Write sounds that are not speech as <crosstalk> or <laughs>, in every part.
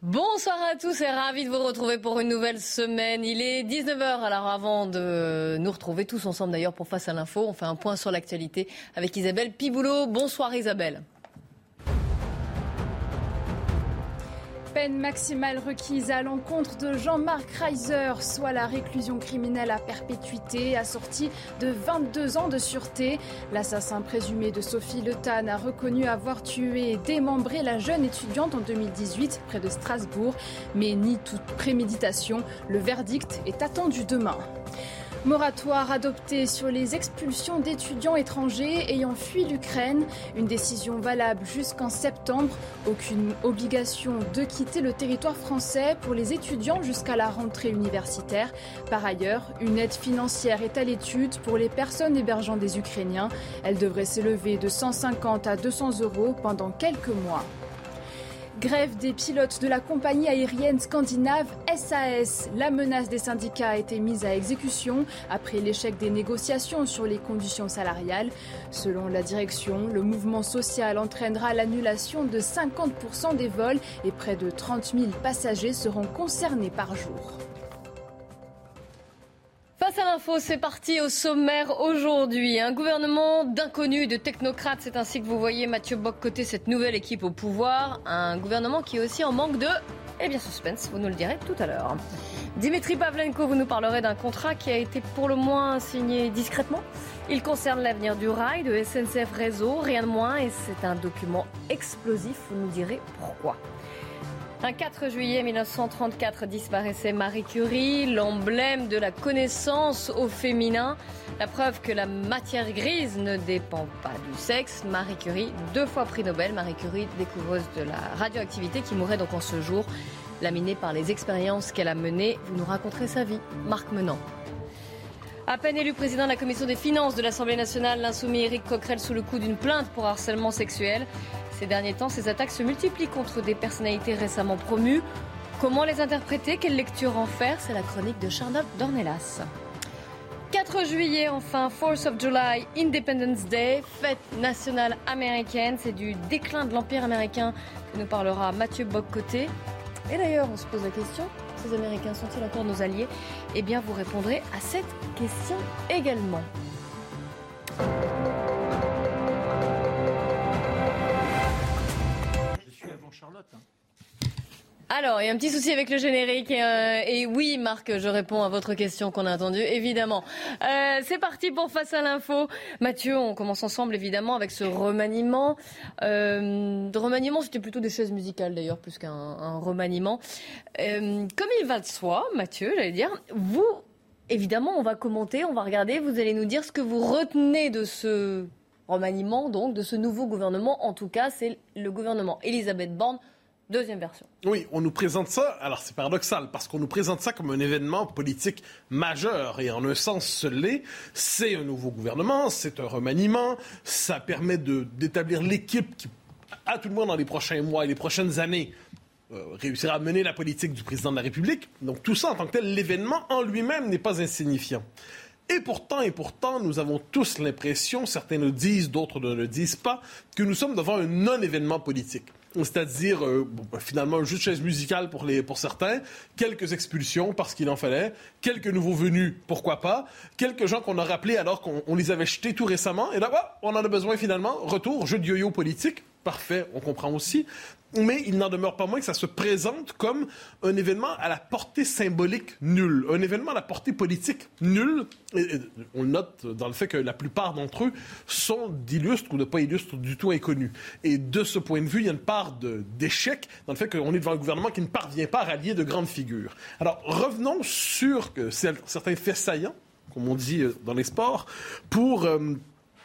Bonsoir à tous et ravi de vous retrouver pour une nouvelle semaine. Il est 19h, alors avant de nous retrouver tous ensemble d'ailleurs pour Face à l'info, on fait un point sur l'actualité avec Isabelle Piboulot. Bonsoir Isabelle. Peine maximale requise à l'encontre de Jean-Marc Reiser, soit la réclusion criminelle à perpétuité, assortie de 22 ans de sûreté. L'assassin présumé de Sophie Le Tan a reconnu avoir tué et démembré la jeune étudiante en 2018 près de Strasbourg, mais ni toute préméditation. Le verdict est attendu demain. Moratoire adopté sur les expulsions d'étudiants étrangers ayant fui l'Ukraine. Une décision valable jusqu'en septembre. Aucune obligation de quitter le territoire français pour les étudiants jusqu'à la rentrée universitaire. Par ailleurs, une aide financière est à l'étude pour les personnes hébergeant des Ukrainiens. Elle devrait s'élever de 150 à 200 euros pendant quelques mois. Grève des pilotes de la compagnie aérienne scandinave SAS. La menace des syndicats a été mise à exécution après l'échec des négociations sur les conditions salariales. Selon la direction, le mouvement social entraînera l'annulation de 50% des vols et près de 30 000 passagers seront concernés par jour. Face à l'info, c'est parti au sommaire aujourd'hui. Un gouvernement d'inconnus, de technocrates, c'est ainsi que vous voyez Mathieu Bock côté cette nouvelle équipe au pouvoir. Un gouvernement qui est aussi en manque de, eh bien, suspense, vous nous le direz tout à l'heure. Dimitri Pavlenko, vous nous parlerez d'un contrat qui a été pour le moins signé discrètement. Il concerne l'avenir du rail, de SNCF Réseau, rien de moins, et c'est un document explosif, vous nous direz pourquoi. Un 4 juillet 1934 disparaissait Marie Curie, l'emblème de la connaissance au féminin. La preuve que la matière grise ne dépend pas du sexe. Marie Curie, deux fois prix Nobel. Marie Curie, découvreuse de la radioactivité qui mourrait donc en ce jour, laminée par les expériences qu'elle a menées. Vous nous raconterez sa vie. Marc Menant. À peine élu président de la commission des finances de l'Assemblée nationale, l'insoumis Éric Coquerel sous le coup d'une plainte pour harcèlement sexuel. Ces derniers temps, ces attaques se multiplient contre des personnalités récemment promues. Comment les interpréter? Quelle lecture en faire? C'est la chronique de Charlotte Dornelas. 4 juillet, enfin, 4th of July, Independence Day, fête nationale américaine. C'est du déclin de l'Empire américain que nous parlera Mathieu Boccoté. Et d'ailleurs, on se pose la question, ces Américains sont-ils encore nos alliés? Eh bien, vous répondrez à cette question également. Alors, il y a un petit souci avec le générique. Et, euh, oui, Marc, je réponds à votre question qu'on a entendue, évidemment. Euh, c'est parti pour Face à l'info. Mathieu, on commence ensemble, évidemment, avec ce remaniement. Euh, de remaniement, c'était plutôt des chaises musicales, d'ailleurs, plus qu'un remaniement. comme il va de soi, Mathieu, j'allais dire, vous, évidemment, on va commenter, on va regarder, vous allez nous dire ce que vous retenez de ce remaniement, donc, de ce nouveau gouvernement. En tout cas, c'est le gouvernement Elisabeth Borne Deuxième version. Oui, on nous présente ça, alors c'est paradoxal, parce qu'on nous présente ça comme un événement politique majeur, et en un sens, ce. C'est un nouveau gouvernement, c'est un remaniement, ça permet d'établir l'équipe qui, à tout le monde dans les prochains mois et les prochaines années, euh, réussira à mener la politique du président de la République. Donc tout ça, en tant que tel, l'événement en lui-même n'est pas insignifiant. Et pourtant, et pourtant, nous avons tous l'impression, certains le disent, d'autres ne le disent pas, que nous sommes devant un non-événement politique c'est-à-dire euh, ben, finalement juste chaise musicale pour, les, certains, quelques expulsions parce qu'il en fallait, quelques nouveaux venus, pourquoi pas, quelques gens qu'on a rappelés alors qu'on les avait jetés tout récemment, et là, on en a besoin finalement, retour, jeu de yo-yo politique, parfait, on comprend aussi mais il n'en demeure pas moins que ça se présente comme un événement à la portée symbolique nulle, un événement à la portée politique nulle. on le note dans le fait que la plupart d'entre eux sont d'illustres ou de pas illustres du tout inconnus. Et de ce point de vue, il y a une part d'échec dans le fait qu'on est devant un gouvernement qui ne parvient pas à rallier de grandes figures. Alors revenons sur certains faits saillants, comme on dit euh, dans les sports, pour... Euh,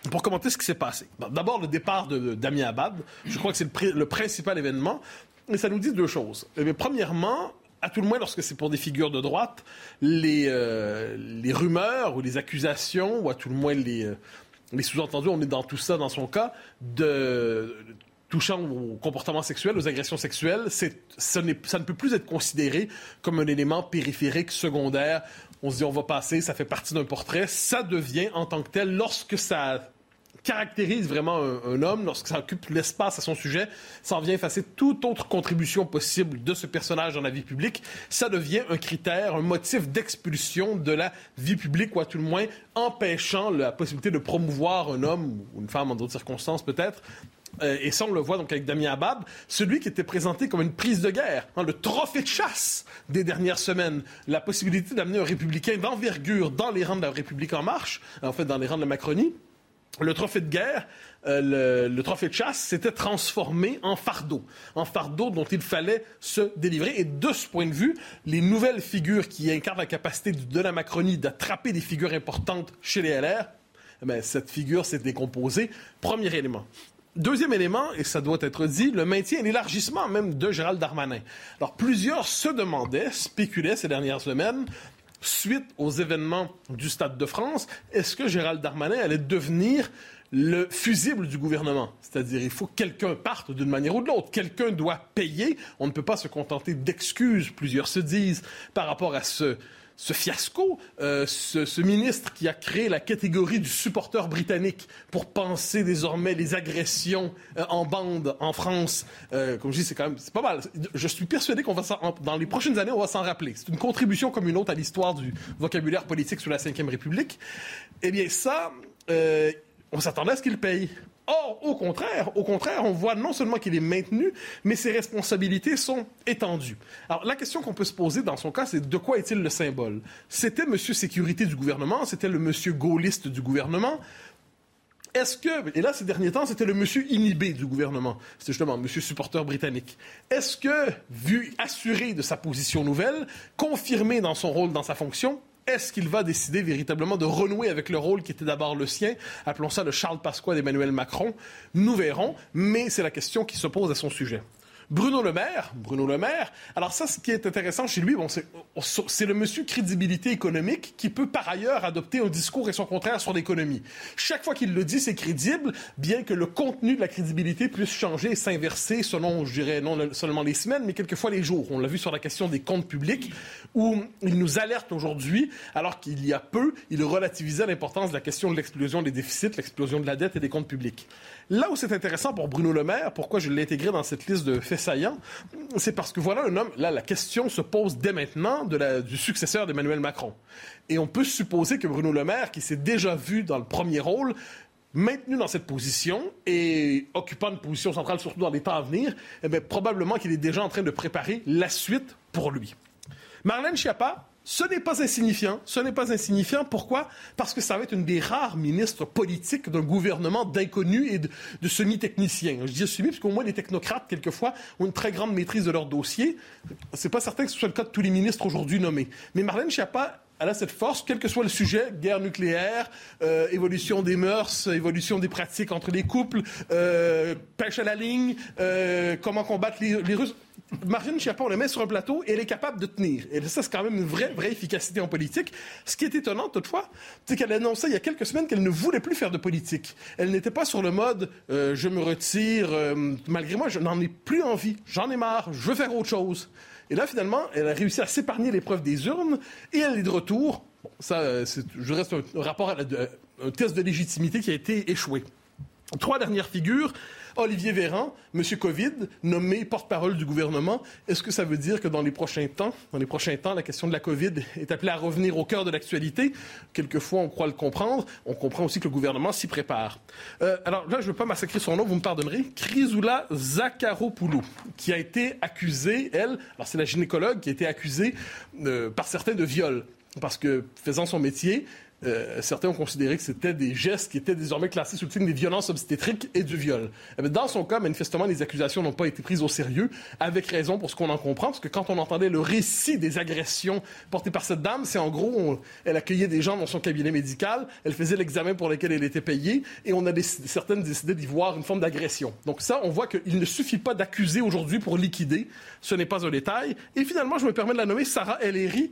pour commenter ce qui s'est passé. D'abord, le départ de Damien Abad. Je crois que c'est le, principal événement. Et ça nous dit deux choses. Eh premièrement, à tout le moins lorsque c'est pour des figures de droite, les, euh, rumeurs ou les accusations, ou à tout le moins les, euh, les sous-entendus, on est dans tout ça dans son cas, de touchant au comportement sexuel, aux agressions sexuelles, ça ne peut plus être considéré comme un élément périphérique, secondaire. On se dit on va passer, ça fait partie d'un portrait. Ça devient en tant que tel, lorsque ça caractérise vraiment un, homme, lorsque ça occupe l'espace à son sujet, ça en vient effacer toute autre contribution possible de ce personnage dans la vie publique. Ça devient un critère, un motif d'expulsion de la vie publique, ou à tout le moins empêchant la possibilité de promouvoir un homme ou une femme en d'autres circonstances peut-être. Euh, et ça, on le voit donc avec Damien Abad, celui qui était présenté comme une prise de guerre, hein, le trophée de chasse des dernières semaines, la possibilité d'amener un républicain d'envergure dans les rangs de la République en marche, en fait dans les rangs de la Macronie, le trophée de guerre, euh, le, trophée de chasse s'était transformé en fardeau, en fardeau dont il fallait se délivrer. Et de ce point de vue, les nouvelles figures qui incarnent la capacité de la Macronie d'attraper des figures importantes chez les LR, eh cette figure s'est décomposée. Premier élément. Deuxième élément, et ça doit être dit, le maintien et l'élargissement même de Gérald Darmanin. Alors, plusieurs se demandaient, spéculaient ces dernières semaines, suite aux événements du Stade de France, est-ce que Gérald Darmanin allait devenir le fusible du gouvernement? C'est-à-dire, il faut que quelqu'un parte d'une manière ou de l'autre. Quelqu'un doit payer. On ne peut pas se contenter d'excuses, plusieurs se disent, par rapport à ce, ce fiasco, euh, ce, ministre qui a créé la catégorie du supporter britannique pour penser désormais les agressions euh, en bande en France, euh, comme je dis, c'est quand même c'est pas mal. Je suis persuadé qu'on va dans les prochaines années, on va s'en rappeler. C'est une contribution comme une autre à l'histoire du vocabulaire politique sous la Ve République. Eh bien, ça, on s'attendait à ce qu'il paye. Or, au contraire, au contraire, on voit non seulement qu'il est maintenu, mais ses responsabilités sont étendues. Alors, la question qu'on peut se poser dans son cas, c'est de quoi est-il le symbole? C'était Monsieur Sécurité du gouvernement, c'était le Monsieur Gaulliste du gouvernement. Est-ce que, et là ces derniers temps, c'était le monsieur inhibé du gouvernement, c'était justement monsieur supporter britannique. Est-ce que, vu assuré de sa position nouvelle, confirmé dans son rôle, dans sa fonction, est-ce qu'il va décider véritablement de renouer avec le rôle qui était d'abord le sien Appelons ça le Charles Pasqua d'Emmanuel Macron? Nous verrons, mais c'est la question qui se pose à son sujet. Bruno Le Maire, Bruno Le Maire, alors ça, ce qui est intéressant chez lui, bon, c'est le monsieur crédibilité économique qui peut par ailleurs adopter un discours et son contraire sur l'économie. Chaque fois qu'il le dit, c'est crédible, bien que le contenu de la crédibilité puisse changer et s'inverser selon, je dirais, non seulement les semaines, mais quelquefois les jours. On l'a vu sur la question des comptes publics, où il nous alerte aujourd'hui, alors qu'il y a peu, il relativisait l'importance de la question de l'explosion des déficits, l'explosion de la dette et des comptes publics. Là où c'est intéressant pour Bruno Le Maire, pourquoi je l'ai intégré dans cette liste de faits saillants, c'est parce que voilà un homme, là, la question se pose dès maintenant de du successeur d'Emmanuel Macron. Et on peut supposer que Bruno Le Maire, qui s'est déjà vu dans le premier rôle, maintenu dans cette position et occupant une position centrale surtout dans les temps à venir, eh bien, probablement qu'il est déjà en train de préparer la suite pour lui. Marlène Schiappa, ce n'est pas insignifiant. Ce n'est pas insignifiant. Pourquoi? Parce que ça va être une des rares ministres politiques d'un gouvernement d'inconnus et de, semi-techniciens. Je dis semi parce qu'au moins les technocrates, quelquefois, ont une très grande maîtrise de leur dossier. C'est pas certain que ce soit le cas de tous les ministres aujourd'hui nommés. Mais Marlène Schiappa elle a cette force, quel que soit le sujet, guerre nucléaire, euh, évolution des mœurs, évolution des pratiques entre les couples, euh, pêche à la ligne, euh, comment combattre les, les Russes. Marine Schiappa, on la met sur un plateau et elle est capable de tenir. Et ça, c'est quand même une vraie, vraie efficacité en politique. Ce qui est étonnant, toutefois, c'est qu'elle a annoncé il y a quelques semaines qu'elle ne voulait plus faire de politique. Elle n'était pas sur le mode je me retire, malgré moi, je n'en ai plus envie, j'en ai marre, je veux faire autre chose. Et là, finalement, elle a réussi à s'épargner l'épreuve des urnes et elle est de retour. Ça, euh, je reste un, rapport à un test de légitimité qui a été échoué. Trois dernières figures. Olivier Véran, M. Covid, nommé porte-parole du gouvernement. Est-ce que ça veut dire que dans les prochains temps, dans les prochains temps, la question de la Covid est appelée à revenir au cœur de l'actualité? Quelquefois, on croit le comprendre. On comprend aussi que le gouvernement s'y prépare. Euh, alors là, je ne veux pas massacrer son nom, vous me pardonnerez. Chrysoula Zakharopoulou, qui a été accusée, elle, alors c'est la gynécologue qui a été accusée euh, par certains de viol. Parce que, faisant son métier, euh, certains ont considéré que c'était des gestes qui étaient désormais classés sous le signe des violences obstétriques et du viol. Eh dans son cas, manifestement, les accusations n'ont pas été prises au sérieux, avec raison pour ce qu'on en comprend, parce que quand on entendait le récit des agressions portées par cette dame, c'est en gros, elle accueillait des gens dans son cabinet médical, elle faisait l'examen pour lequel elle était payée, et on a certaines décidé d'y voir une forme d'agression. Donc ça, on voit qu'il ne suffit pas d'accuser aujourd'hui pour liquider, ce n'est pas un détail. Et finalement, je me permets de la nommer Sarah Ellery,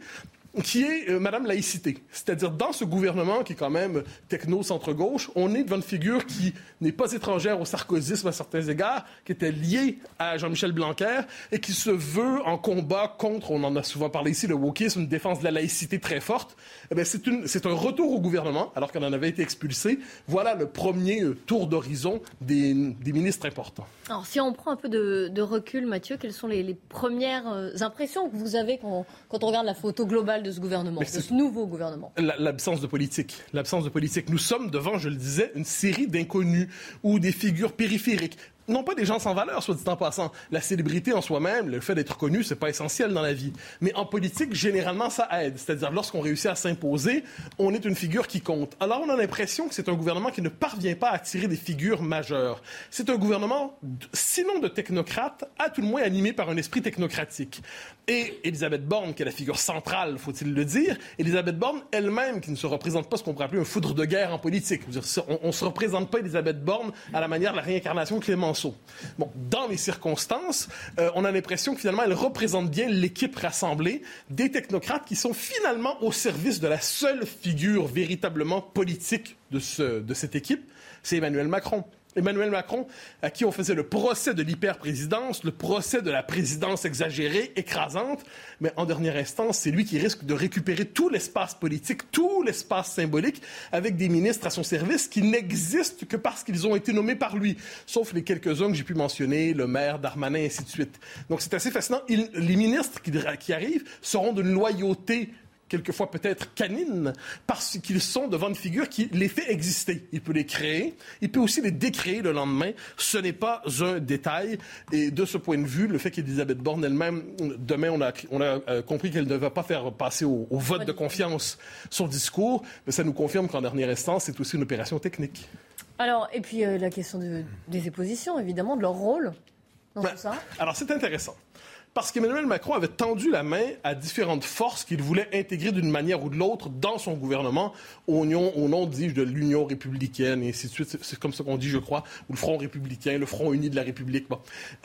qui est euh, Madame Laïcité. C'est-à-dire, dans ce gouvernement qui est quand même techno-centre-gauche, on est devant une figure qui n'est pas étrangère au sarkozysme à certains égards, qui était liée à Jean-Michel Blanquer et qui se veut en combat contre, on en a souvent parlé ici, le wokisme, une défense de la laïcité très forte. Eh c'est un retour au gouvernement, alors qu'on en avait été expulsé. Voilà le premier euh, tour d'horizon des, ministres importants. Alors, si on prend un peu de, recul, Mathieu, quelles sont les, premières euh, impressions que vous avez quand on regarde la photo globale de ce gouvernement, de ce nouveau gouvernement L'absence de politique. L'absence de politique. Nous sommes devant, je le disais, une série d'inconnus ou des figures périphériques non pas des gens sans valeur, soit dit en passant. La célébrité en soi-même, le fait d'être connu, c'est pas essentiel dans la vie. Mais en politique, généralement, ça aide. C'est-à-dire, lorsqu'on réussit à s'imposer, on est une figure qui compte. Alors, on a l'impression que c'est un gouvernement qui ne parvient pas à attirer des figures majeures. C'est un gouvernement, sinon de technocrate, à tout le moins animé par un esprit technocratique. Et Elisabeth Borne, qui est la figure centrale, faut-il le dire, Elisabeth Borne elle-même, qui ne se représente pas ce qu'on pourrait appeler un foudre de guerre en politique. on ne se représente pas Elisabeth Borne à la manière de la réincarnation de Dans les circonstances, euh, on a l'impression que finalement, elle représente bien l'équipe rassemblée des technocrates qui sont finalement au service de la seule figure véritablement politique de cette équipe, c'est Emmanuel Macron. Emmanuel Macron, à qui on faisait le procès de l'hyper-présidence, le procès de la présidence exagérée, écrasante, mais en dernière instance, c'est lui qui risque de récupérer tout l'espace politique, tout l'espace symbolique, avec des ministres à son service qui n'existent que parce qu'ils ont été nommés par lui, sauf les quelques-uns que j'ai pu mentionner, le maire, Darmanin, ainsi de suite. Donc c'est assez fascinant. les ministres qui, qui arrivent seront d'une loyauté quelquefois peut-être canines, parce qu'ils sont devant une figure qui les fait exister. Il peut les créer, il peut aussi les décréer le lendemain. Ce n'est pas un détail. Et de ce point de vue, le fait qu'Elisabeth Borne elle-même, demain, on a, on a euh, compris qu'elle ne va pas faire passer au, vote de confiance son discours, mais ça nous confirme qu'en dernière instance, c'est aussi une opération technique. Alors, et puis euh, la question des oppositions, évidemment, de leur rôle dans ben, tout ça. Alors, c'est intéressant parce qu'Emmanuel Macron avait tendu la main à différentes forces qu'il voulait intégrer d'une manière ou de l'autre dans son gouvernement au nom, au nom dis de l'Union républicaine et ainsi de suite. C'est comme ça qu'on dit, je crois, ou le Front républicain, le Front uni de la République.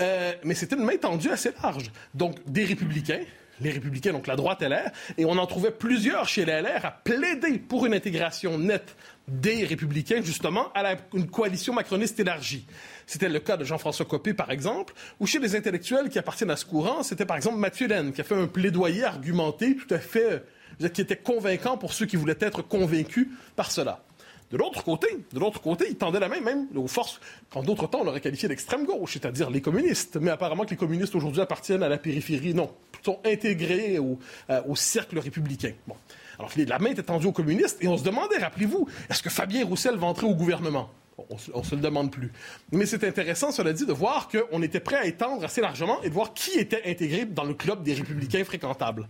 Euh, mais c'était une main tendue assez large. Donc, des républicains, les républicains, donc la droite LR, et on en trouvait plusieurs chez les LR à plaider pour une intégration nette des républicains, justement, à une coalition macroniste élargie. C'était le cas de Jean-François Copé, par exemple, ou chez les intellectuels qui appartiennent à ce courant, c'était par exemple Mathieu Laine, qui a fait un plaidoyer argumenté tout à fait, euh, qui était convaincant pour ceux qui voulaient être convaincus par cela. De l'autre côté, de l'autre côté, il tendait la main même aux forces qu'en d'autres temps on aurait qualifié d'extrême gauche, c'est-à-dire les communistes. Mais apparemment que les communistes aujourd'hui appartiennent à la périphérie, non, sont intégrés au, euh, cercle républicain. Bon. Alors la main était tendue aux communistes et on se demandait, rappelez-vous, est-ce que Fabien Roussel va entrer au gouvernement? On ne se le demande plus. Mais c'est intéressant, cela dit, de voir qu'on était prêt à étendre assez largement et de voir qui était intégré dans le club des républicains fréquentables.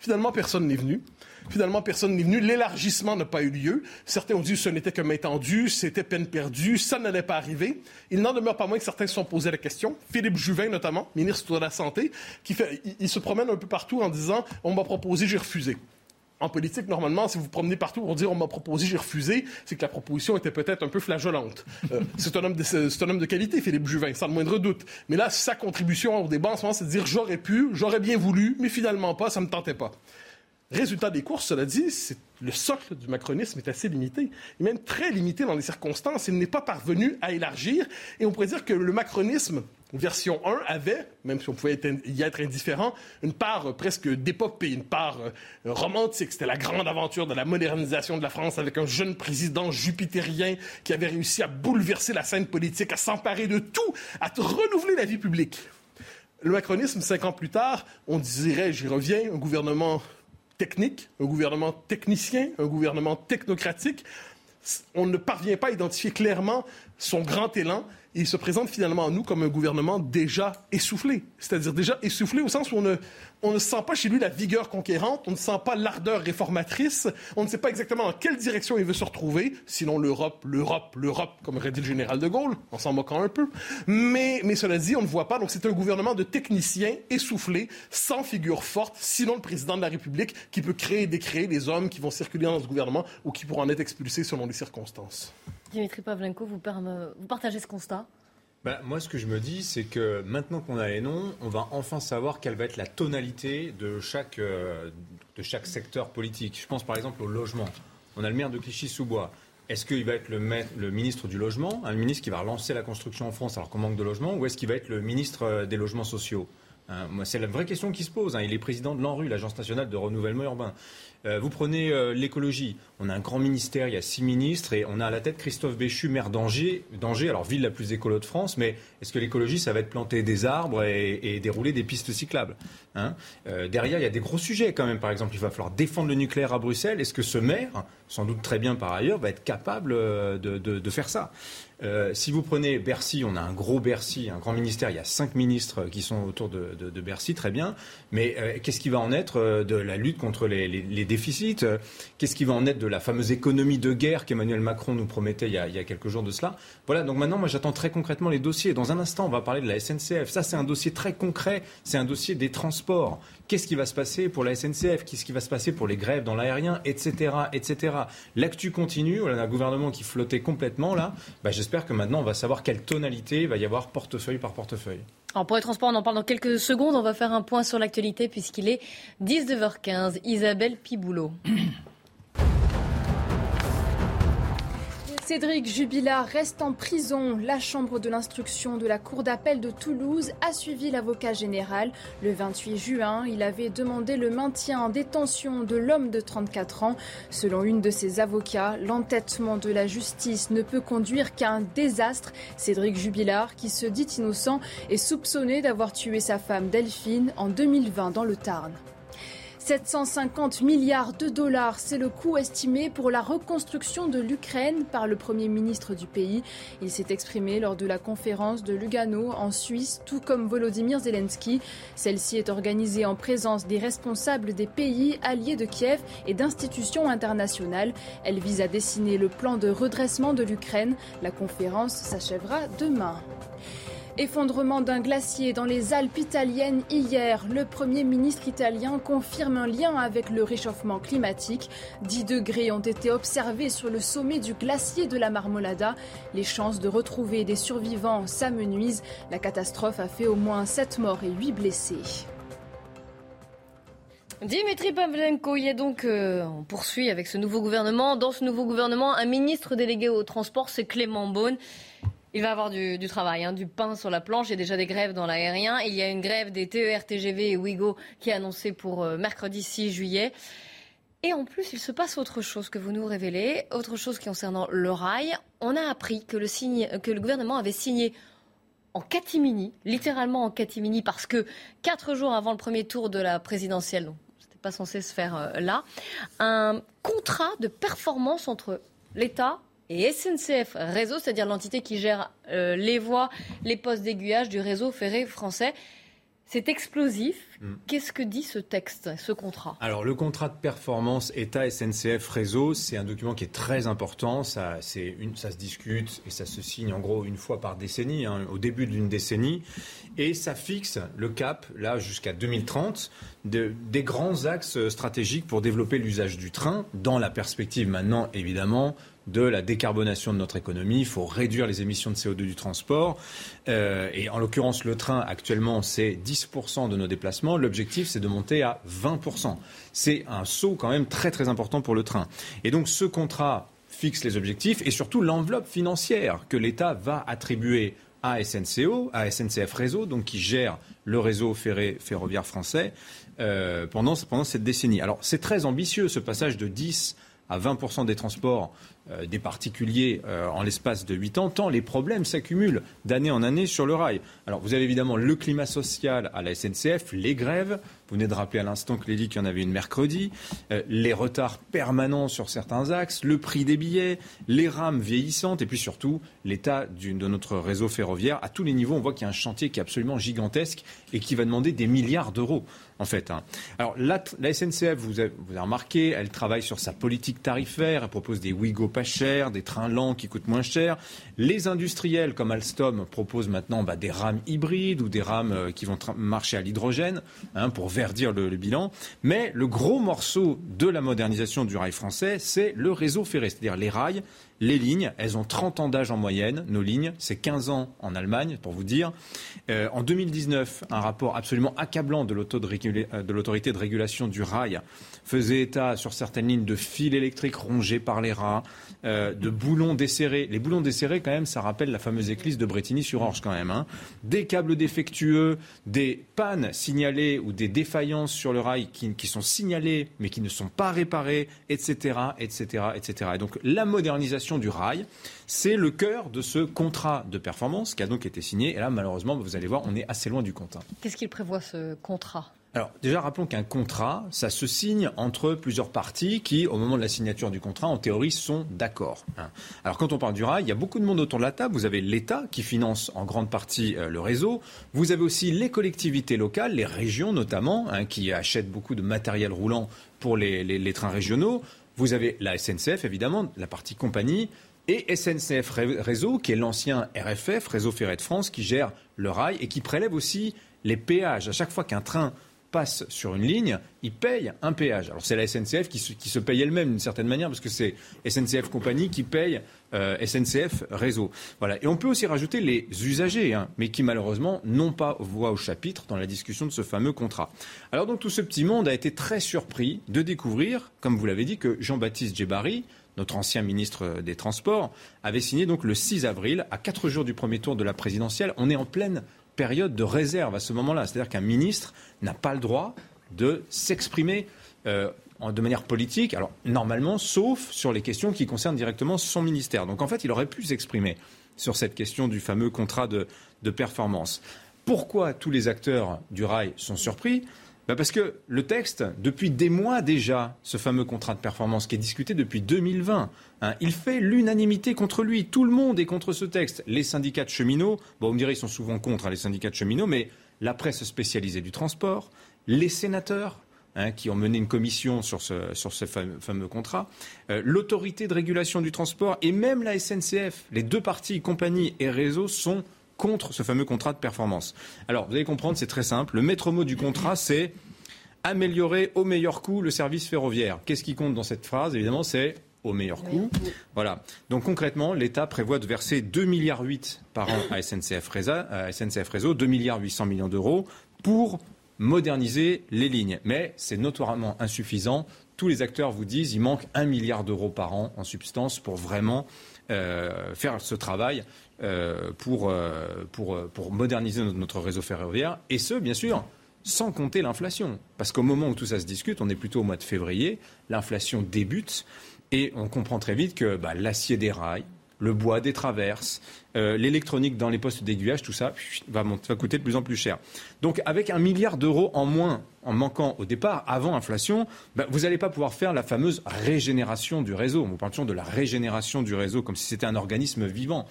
Finalement, personne n'est venu. Finalement, personne n'est venu. L'élargissement n'a pas eu lieu. Certains ont dit que ce n'était que main tendue, c'était peine perdue, ça n'allait pas arriver. Il n'en demeure pas moins que certains se sont posés la question. Philippe Juvin, notamment, ministre de la Santé, qui fait, il se promène un peu partout en disant on m'a proposé, j'ai refusé en politique, normalement, si vous promenez partout pour dire on m'a proposé, j'ai refusé, c'est que la proposition était peut-être un peu flageolante. Euh, <laughs> c'est un, homme de, un homme de qualité, Philippe Juvin, sans le moindre doute. Mais là, sa contribution au débat en ce moment, c'est de dire j'aurais pu, j'aurais bien voulu, mais finalement pas, ça ne me tentait pas. Résultat des courses, cela dit, le socle du macronisme est assez limité, et même très limité dans les circonstances. Il n'est pas parvenu à élargir, et on pourrait dire que le macronisme version 1 avait, même si on pouvait y être indifférent, une part euh, presque d'épopée, une part euh, romantique. C'était la grande aventure de la modernisation de la France avec un jeune président jupitérien qui avait réussi à bouleverser la scène politique, à s'emparer de tout, à renouveler la vie publique. Le macronisme, cinq ans plus tard, on dirait, j'y reviens, un gouvernement technique, un gouvernement technicien, un gouvernement technocratique. On ne parvient pas à identifier clairement son grand élan il se présente finalement à nous comme un gouvernement déjà essoufflé. C'est-à-dire déjà essoufflé au sens où on ne, on ne sent pas chez lui la vigueur conquérante, on ne sent pas l'ardeur réformatrice, on ne sait pas exactement dans quelle direction il veut se retrouver, sinon l'Europe, l'Europe, l'Europe, comme aurait dit le général de Gaulle, en s'en moquant un peu. Mais, cela dit, on ne voit pas. Donc c'est un gouvernement de techniciens essoufflés, sans figure forte, sinon le président de la République, qui peut créer et décréer les hommes qui vont circuler dans ce gouvernement ou qui pourront en être expulsés selon les circonstances. Dimitri Pavlenko, vous partagez ce constat? Bah, moi, ce que je me dis, c'est que maintenant qu'on a les noms, on va enfin savoir quelle va être la tonalité de chaque, euh, de chaque secteur politique. Je pense par exemple au logement. On a le maire de Clichy-sous-Bois. Est-ce qu'il va être le, ministre du logement, un ministre qui va relancer la construction en France alors qu'on manque de logement, ou est-ce qu'il va être le ministre euh, des logements sociaux? Hein, c'est la vraie question qui se pose. Hein. Il est président de l'ANRU, l'Agence nationale de renouvellement urbain. Euh, vous prenez euh, l'écologie. On a un grand ministère, il y a six ministres, et on a à la tête Christophe Béchu, maire d'Angers. d'Angers, alors ville la plus écolo de France, mais est-ce que l'écologie, ça va être planter des arbres et, dérouler des pistes cyclables hein? Euh, Derrière, il y a des gros sujets quand même. Par exemple, il va falloir défendre le nucléaire à Bruxelles. Est-ce que ce maire, sans doute très bien par ailleurs, va être capable de faire ça? Si vous prenez Bercy, on a un gros Bercy, un grand ministère, il y a cinq ministres qui sont autour de, Bercy, très bien. Mais qu'est-ce qui va en être de la lutte contre les, déficits Qu'est-ce qui va en être de la fameuse économie de guerre qu'Emmanuel Macron nous promettait il y, a, il y, a, quelques jours de cela Voilà, donc maintenant, moi j'attends très concrètement les dossiers. Dans un instant, on va parler de la SNCF. Ça, c'est un dossier très concret, c'est un dossier des transports. Qu'est-ce qui va se passer pour la SNCF Qu'est-ce qui va se passer pour les grèves dans l'aérien? Etc. etc. L'actu continue, on a un gouvernement qui flottait complètement là. Bah, j'espère que maintenant on va savoir quelle tonalité il va y avoir portefeuille par portefeuille. Alors pour les transports, on en parle dans quelques secondes. On va faire un point sur l'actualité puisqu'il est 19h15. Isabelle Piboulot. <clears throat> Cédric Jubilard reste en prison. La chambre de l'instruction de la Cour d'appel de Toulouse a suivi l'avocat général. Le 28 juin, il avait demandé le maintien en détention de l'homme de 34 ans. Selon une de ses avocats, l'entêtement de la justice ne peut conduire qu'à un désastre. Cédric Jubilard, qui se dit innocent, est soupçonné d'avoir tué sa femme Delphine en 2020 dans le Tarn. 750 milliards de dollars, c'est le coût estimé pour la reconstruction de l'Ukraine par le Premier ministre du pays. Il s'est exprimé lors de la conférence de Lugano en Suisse, tout comme Volodymyr Zelensky. Celle-ci est organisée en présence des responsables des pays alliés de Kiev et d'institutions internationales. Elle vise à dessiner le plan de redressement de l'Ukraine. La conférence s'achèvera demain. Effondrement d'un glacier dans les Alpes italiennes hier. Le Premier ministre italien confirme un lien avec le réchauffement climatique. 10 degrés ont été observés sur le sommet du glacier de la Marmolada. Les chances de retrouver des survivants s'amenuisent. La catastrophe a fait au moins 7 morts et 8 blessés. Dimitri Pavlenko, il y a donc, euh, on poursuit avec ce nouveau gouvernement. Dans ce nouveau gouvernement, un ministre délégué au transport, c'est Clément Beaune. Il va avoir du, travail, hein, du pain sur la planche. Il y a déjà des grèves dans l'aérien. Il y a une grève des TER, TGV et Ouigo qui est annoncée pour euh, mercredi 6 juillet. Et en plus, il se passe autre chose que vous nous révélez, autre chose concernant le rail. On a appris que le, gouvernement avait signé en catimini, littéralement en catimini, parce que quatre jours avant le premier tour de la présidentielle, donc c'était pas censé se faire euh, là, un contrat de performance entre l'État et SNCF Réseau, c'est-à-dire l'entité qui gère euh, les voies, les postes d'aiguillage du réseau ferré français. C'est explosif. Mm. Qu'est-ce que dit ce texte, ce contrat? Alors, le contrat de performance État SNCF Réseau, c'est un document qui est très important. Ça, une, ça se discute et ça se signe en gros une fois par décennie, hein, au début d'une décennie. Et ça fixe le cap, là, jusqu'à 2030, de, des grands axes stratégiques pour développer l'usage du train, dans la perspective maintenant, évidemment, de la décarbonation de notre économie. Il faut réduire les émissions de CO2 du transport. Euh, et en l'occurrence, le train, actuellement, c'est 10% de nos déplacements. L'objectif, c'est de monter à 20%. C'est un saut quand même très très important pour le train. Et donc ce contrat fixe les objectifs et surtout l'enveloppe financière que l'État va attribuer à SNCO, à SNCF Réseau, donc qui gère le réseau ferroviaire français euh, pendant, pendant cette décennie. Alors c'est très ambitieux ce passage de 10 à 20% des transports des particuliers euh, en l'espace de 8 ans, tant les problèmes s'accumulent d'année en année sur le rail. Alors vous avez évidemment le climat social à la SNCF, les grèves, vous venez de rappeler à l'instant que qu'il y en avait une mercredi, euh, les retards permanents sur certains axes, le prix des billets, les rames vieillissantes et puis surtout l'état de notre réseau ferroviaire. À tous les niveaux, on voit qu'il y a un chantier qui est absolument gigantesque et qui va demander des milliards d'euros en fait. Hein. Alors la, SNCF, vous avez, vous avez, remarqué, elle travaille sur sa politique tarifaire, elle propose des Ouigo pas chers, des trains lents qui coûtent moins cher. Les industriels comme Alstom proposent maintenant bah, des rames hybrides ou des rames euh, qui vont marcher à l'hydrogène hein, pour verdir le, le, bilan. Mais le gros morceau de la modernisation du rail français, c'est le réseau ferré, c'est-à-dire les rails les lignes, elles ont 30 ans d'âge en moyenne, nos lignes, c'est 15 ans en Allemagne, pour vous dire. Euh, en 2019, un rapport absolument accablant de euh, l'autorité de régulation du rail faisait état sur certaines lignes de fils électriques rongés par les rats, euh, de boulons desserrés. Les boulons desserrés, quand même, ça rappelle la fameuse éclisse de Bretigny-sur-Orge, quand même. Hein. Des câbles défectueux, des pannes signalées ou des défaillances sur le rail qui, qui sont signalées mais qui ne sont pas réparées, etc., etc., etc. Et donc la modernisation du rail, c'est le cœur de ce contrat de performance qui a donc été signé. Et là, malheureusement, vous allez voir, on est assez loin du compte. Hein. Qu'est-ce qu'il prévoit ce contrat? Alors déjà, rappelons qu'un contrat, ça se signe entre plusieurs parties qui, au moment de la signature du contrat, en théorie, sont d'accord. Hein. Alors quand on parle du rail, il y a beaucoup de monde autour de la table. Vous avez l'État qui finance en grande partie euh, le réseau. Vous avez aussi les collectivités locales, les régions notamment, hein, qui achètent beaucoup de matériel roulant pour les, trains régionaux. Vous avez la SNCF, évidemment, la partie compagnie et SNCF Réseau, qui est l'ancien RFF, Réseau Ferré de France, qui gère le rail et qui prélève aussi les péages. À chaque fois qu'un train passe sur une ligne, il paye un péage. Alors c'est la SNCF qui se, paye elle-même d'une certaine manière, parce que c'est SNCF Compagnie qui paye euh, SNCF Réseau. Voilà. Et on peut aussi rajouter les usagers, hein, mais qui malheureusement n'ont pas voix au chapitre dans la discussion de ce fameux contrat. Alors donc tout ce petit monde a été très surpris de découvrir, comme vous l'avez dit, que Jean-Baptiste Djebari, notre ancien ministre des Transports, avait signé donc le 6 avril, à quatre jours du premier tour de la présidentielle. On est en pleine période de réserve à ce moment-là. C'est-à-dire qu'un ministre n'a pas le droit de s'exprimer euh, de manière politique, alors normalement, sauf sur les questions qui concernent directement son ministère. Donc en fait, il aurait pu s'exprimer sur cette question du fameux contrat de performance. Pourquoi tous les acteurs du rail sont surpris? Bah, parce que le texte, depuis des mois déjà, ce fameux contrat de performance qui est discuté depuis 2020, hein, il fait l'unanimité contre lui. Tout le monde est contre ce texte. Les syndicats de cheminots, bon, on me dirait qu'ils sont souvent contre hein, les syndicats de cheminots, mais la presse spécialisée du transport, les sénateurs, hein, qui ont mené une commission sur ce, sur ce fameux, contrat, euh, l'autorité de régulation du transport et même la SNCF, les deux parties, compagnie et réseau, sont contre ce fameux contrat de performance. Alors, vous allez comprendre, c'est très simple. Le maître mot du contrat, c'est améliorer au meilleur coût le service ferroviaire. Qu'est-ce qui compte dans cette phrase? Évidemment, c'est au meilleur coût. Voilà. Donc concrètement, l'État prévoit de verser 2,8 milliards par an à SNCF, Réseau, à SNCF Réseau 2 milliards 800 millions d'euros pour moderniser les lignes. Mais c'est notoirement insuffisant. Tous les acteurs vous disent qu'il manque 1 milliard d'euros par an en substance pour vraiment euh, faire ce travail pour, euh, pour, pour moderniser notre réseau ferroviaire. Et ce, bien sûr, sans compter l'inflation. Parce qu'au moment où tout ça se discute, on est plutôt au mois de février, l'inflation débute et on comprend très vite que bah, l'acier des rails, le bois des traverses, euh, l'électronique dans les postes d'aiguillage, tout ça va, coûter de plus en plus cher. Donc avec un milliard d'euros en moins en manquant au départ, avant inflation, ben, vous n'allez pas pouvoir faire la fameuse régénération du réseau. Nous parlions de la régénération du réseau comme si c'était un organisme vivant.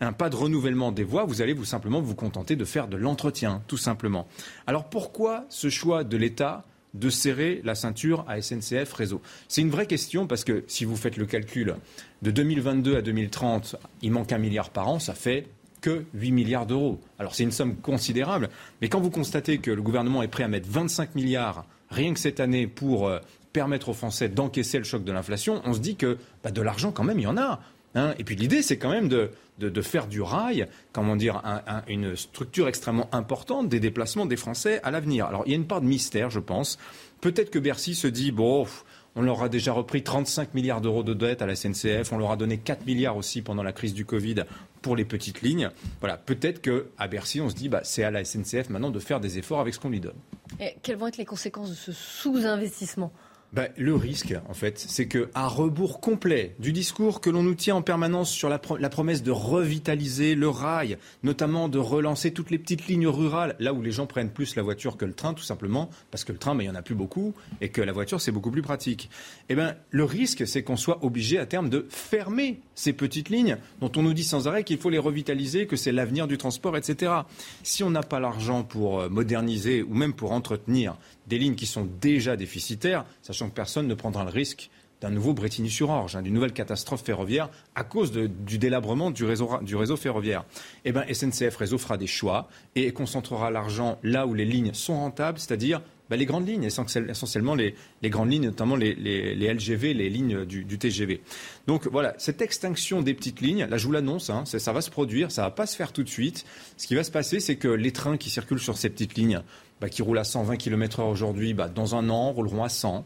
Un pas de renouvellement des voies, vous allez vous simplement vous contenter de faire de l'entretien, tout simplement. Alors pourquoi ce choix de l'État de serrer la ceinture à SNCF Réseau? C'est une vraie question parce que si vous faites le calcul de 2022 à 2030, il manque un milliard par an, ça fait que 8 milliards d'euros. Alors c'est une somme considérable, mais quand vous constatez que le gouvernement est prêt à mettre 25 milliards rien que cette année pour euh, permettre aux Français d'encaisser le choc de l'inflation, on se dit que bah, de l'argent quand même il y en a. Hein. Et puis l'idée c'est quand même de, de, faire du rail, comment dire, une structure extrêmement importante des déplacements des Français à l'avenir. Alors il y a une part de mystère, je pense. Peut-être que Bercy se dit, bon, on leur a déjà repris 35 milliards d'euros de dette à la SNCF. On leur a donné 4 milliards aussi pendant la crise du Covid pour les petites lignes. Voilà, peut-être qu'à Bercy, on se dit, bah, c'est à la SNCF maintenant de faire des efforts avec ce qu'on lui donne. Quelles vont être les conséquences de ce sous-investissement? Bah, le risque, en fait, c'est que à rebours complet du discours que l'on nous tient en permanence sur la, promesse de revitaliser le rail, notamment de relancer toutes les petites lignes rurales, là où les gens prennent plus la voiture que le train, tout simplement, parce que le train, mais il n'y en a plus beaucoup, et que la voiture, c'est beaucoup plus pratique. Eh ben, le risque, c'est qu'on soit obligé à terme de fermer ces petites lignes dont on nous dit sans arrêt qu'il faut les revitaliser, que c'est l'avenir du transport, etc. Si on n'a pas l'argent pour euh, moderniser ou même pour entretenir des lignes qui sont déjà déficitaires, sachant que personne ne prendra le risque d'un nouveau Bretigny-sur-Orge, hein, d'une nouvelle catastrophe ferroviaire à cause du délabrement du réseau, ferroviaire. Eh bien, SNCF Réseau fera des choix et concentrera l'argent là où les lignes sont rentables, c'est-à-dire bah, les grandes lignes, essentiellement les, grandes lignes, notamment les, LGV, les lignes du, TGV. Donc voilà, cette extinction des petites lignes, là je vous l'annonce, hein, ça, va se produire, ça va pas se faire tout de suite. Ce qui va se passer, c'est que les trains qui circulent sur ces petites lignes, bah, qui roulent à 120 km/h aujourd'hui, bah, dans un an, rouleront à 100,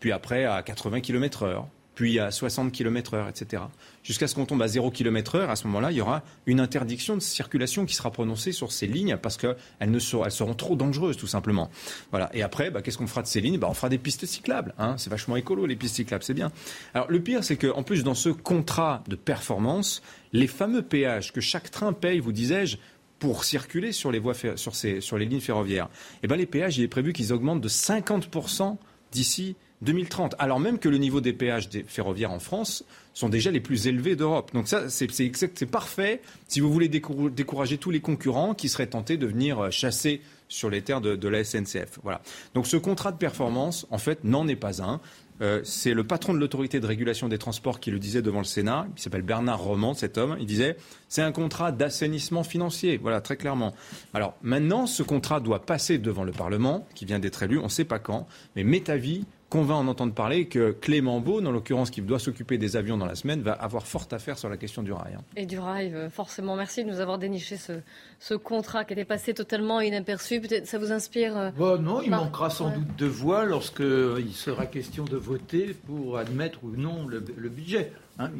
puis après à 80 km/h, puis à 60 km/h, etc. Jusqu'à ce qu'on tombe à 0 km/h, à ce moment-là, il y aura une interdiction de circulation qui sera prononcée sur ces lignes parce qu'elles seront, trop dangereuses, tout simplement. Voilà. Et après, bah, qu'est-ce qu'on fera de ces lignes? On fera des pistes cyclables. Hein. C'est vachement écolo, les pistes cyclables, c'est bien. Alors, le pire, c'est qu'en plus, dans ce contrat de performance, les fameux péages que chaque train paye, vous disais-je, pour circuler sur les, voies sur, ces, sur les lignes ferroviaires, eh ben les péages, il est prévu qu'ils augmentent de 50% d'ici 2030, alors même que le niveau des péages des ferroviaires en France sont déjà les plus élevés d'Europe. Donc ça, c'est parfait si vous voulez décourager tous les concurrents qui seraient tentés de venir euh, chasser sur les terres de, de la SNCF. Voilà. Donc ce contrat de performance, en fait, n'en est pas un. Euh, c'est le patron de l'autorité de régulation des transports qui le disait devant le Sénat. Il s'appelle Bernard Roman, cet homme. Il disait c'est un contrat d'assainissement financier. Voilà, très clairement. Alors maintenant, ce contrat doit passer devant le Parlement, qui vient d'être élu. On ne sait pas quand. Mais m'est avis qu'on va en entendre parler que Clément Beaune, en l'occurrence, qui doit s'occuper des avions dans la semaine, va avoir fort à faire sur la question du rail. Hein. Et du rail, euh, forcément. Merci de nous avoir déniché ce, contrat qui était passé totalement inaperçu. Peut-être ça vous inspire euh, bah, Non, il manquera sans doute de voix lorsqu'il sera question de voter pour admettre ou non le, budget. Hein.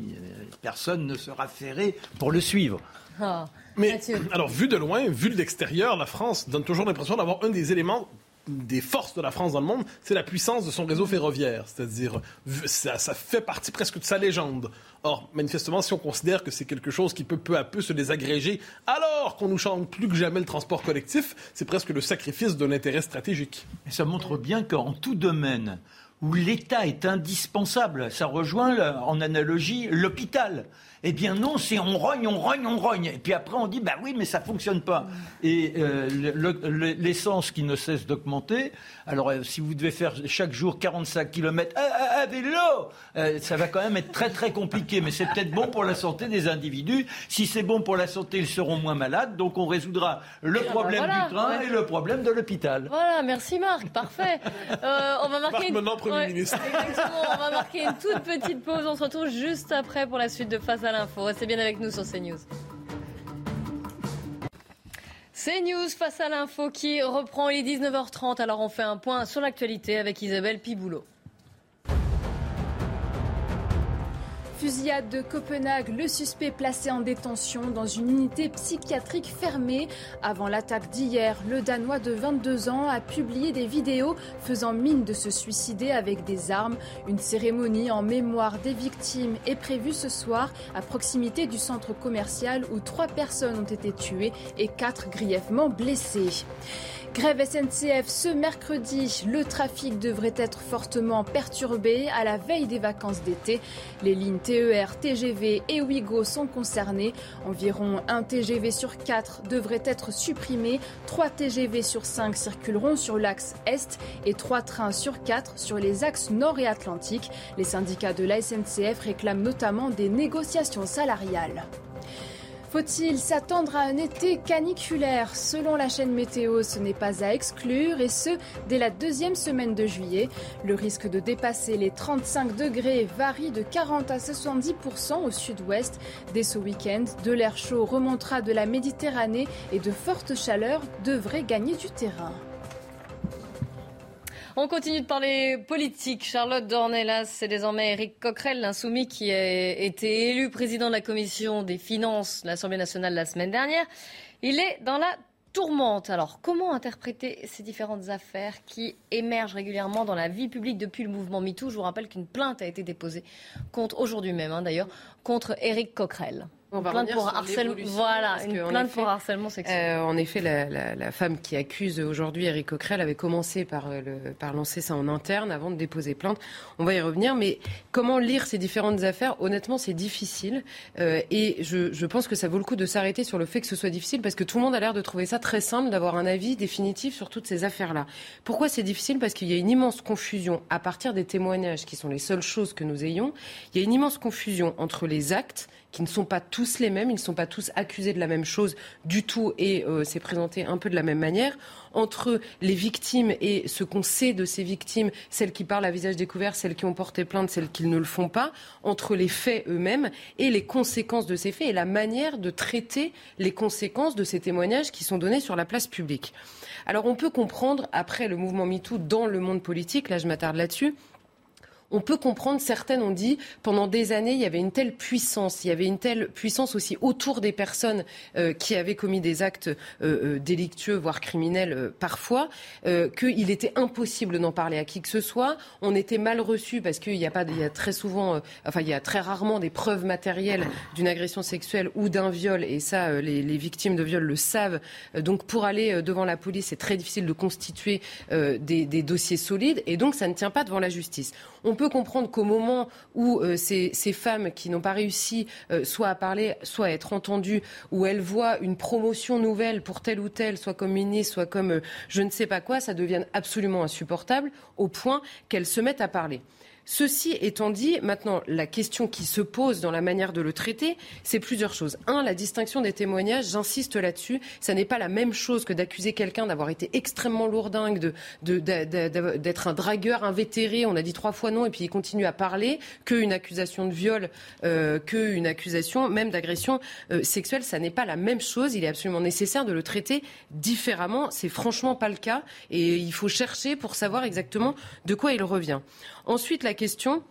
personne ne sera ferré pour le suivre. Ah, Mais alors, vu de loin, vu de l'extérieur, la France donne toujours l'impression d'avoir un des éléments des forces de la France dans le monde, c'est la puissance de son réseau ferroviaire. C'est-à-dire, ça, ça, fait partie presque de sa légende. Or, manifestement, si on considère que c'est quelque chose qui peut peu à peu se désagréger, alors qu'on nous chante plus que jamais le transport collectif, c'est presque le sacrifice d'un intérêt stratégique. Et ça montre bien qu'en tout domaine où l'État est indispensable, ça rejoint en analogie l'hôpital. Eh bien non, c'est on rogne, on rogne, on rogne. Et puis après on dit, bah oui, mais ça fonctionne pas. Et euh, l'essence qui ne cesse d'augmenter, alors euh, si vous devez faire chaque jour 45 km à, vélo, euh, ça va quand même être très très compliqué. Mais c'est peut-être bon pour la santé des individus. Si c'est bon pour la santé, ils seront moins malades. Donc on résoudra le ah bah problème du train et le problème de l'hôpital. Voilà, merci Marc, parfait. on va marquer une... Premier ministre. on va marquer une toute petite pause. On se retrouve juste après pour la suite de Face à l'info. Restez bien avec nous sur CNews. CNews face à l'info qui reprend. les 19h30. Alors on fait un point sur l'actualité avec Isabelle Piboulot. Fusillade de Copenhague, le suspect placé en détention dans une unité psychiatrique fermée. Avant l'attaque d'hier, le Danois de 22 ans a publié des vidéos faisant mine de se suicider avec des armes. Une cérémonie en mémoire des victimes est prévue ce soir à proximité du centre commercial où trois personnes ont été tuées et quatre grièvement blessées. Grève SNCF ce mercredi. Le trafic devrait être fortement perturbé à la veille des vacances d'été. Les lignes TER, TGV et Ouigo sont concernées. Environ un TGV sur quatre devrait être supprimé. Trois TGV sur cinq circuleront sur l'axe Est et trois trains sur quatre sur les axes Nord et Atlantique. Les syndicats de la SNCF réclament notamment des négociations salariales. Faut-il s'attendre à un été caniculaire Selon la chaîne météo, ce n'est pas à exclure et ce, dès la deuxième semaine de juillet. Le risque de dépasser les 35 degrés varie de 40 à 70% au sud-ouest. Dès ce week-end, de l'air chaud remontera de la Méditerranée et de fortes chaleurs devraient gagner du terrain. On continue de parler politique. Charlotte Dornelas, c'est désormais Eric Coquerel, l'insoumis, qui a été élu président de la commission des finances de l'Assemblée nationale la semaine dernière. Il est dans la tourmente. Alors, comment interpréter ces différentes affaires qui émergent régulièrement dans la vie publique depuis le mouvement MeToo? Je vous rappelle qu'une plainte a été déposée contre, aujourd'hui même hein, d'ailleurs, contre Éric Coquerel. On va plainte pour harcèlement. Voilà, une plainte pour harcèlement sexuel. Euh, en effet, la, femme qui accuse aujourd'hui Eric Coquerel avait commencé par, euh, le, par lancer ça en interne avant de déposer plainte. On va y revenir. Mais comment lire ces différentes affaires? Honnêtement, c'est difficile. Euh, et je, je, pense que ça vaut le coup de s'arrêter sur le fait que ce soit difficile parce que tout le monde a l'air de trouver ça très simple d'avoir un avis définitif sur toutes ces affaires-là. Pourquoi c'est difficile? Parce qu'il y a une immense confusion à partir des témoignages qui sont les seules choses que nous ayons. Il y a une immense confusion entre les actes qui ne sont pas tous les mêmes, ils ne sont pas tous accusés de la même chose du tout et euh, c'est présenté un peu de la même manière. Entre les victimes et ce qu'on sait de ces victimes, celles qui parlent à visage découvert, celles qui ont porté plainte, celles qui ne le font pas, entre les faits eux-mêmes et les conséquences de ces faits et la manière de traiter les conséquences de ces témoignages qui sont donnés sur la place publique. Alors on peut comprendre, après le mouvement MeToo dans le monde politique, là je m'attarde là-dessus, on peut comprendre, certaines ont dit, pendant des années, il y avait une telle puissance, il y avait une telle puissance aussi autour des personnes euh, qui avaient commis des actes euh, euh, délictueux, voire criminels parfois, qu'il était impossible d'en parler à qui que ce soit. On était mal reçu parce qu'il y a pas, il y a très souvent, enfin, il y a très rarement des preuves matérielles d'une agression sexuelle ou d'un viol, et ça, les, victimes de viol le savent. Donc, pour aller devant la police, c'est très difficile de constituer des, dossiers solides, et donc ça ne tient pas devant la justice. Peut comprendre qu'au moment où euh, ces, femmes qui n'ont pas réussi euh, soit à parler, soit à être entendues, où elles voient une promotion nouvelle pour telle ou telle, soit comme ministre, soit comme euh, je ne sais pas quoi, ça devienne absolument insupportable au point qu'elles se mettent à parler. Ceci étant dit, maintenant, la question qui se pose dans la manière de le traiter, c'est plusieurs choses. Un, la distinction des témoignages, j'insiste là-dessus, ça n'est pas la même chose que d'accuser quelqu'un d'avoir été extrêmement lourdingue, d'être un dragueur invétéré, on a dit trois fois non, et puis il continue à parler, qu'une accusation de viol, euh, qu'une accusation même d'agression euh, sexuelle. Ça n'est pas la même chose. Il est absolument nécessaire de le traiter différemment. C'est franchement pas le cas, et il faut chercher pour savoir exactement de quoi il revient. Ensuite, la question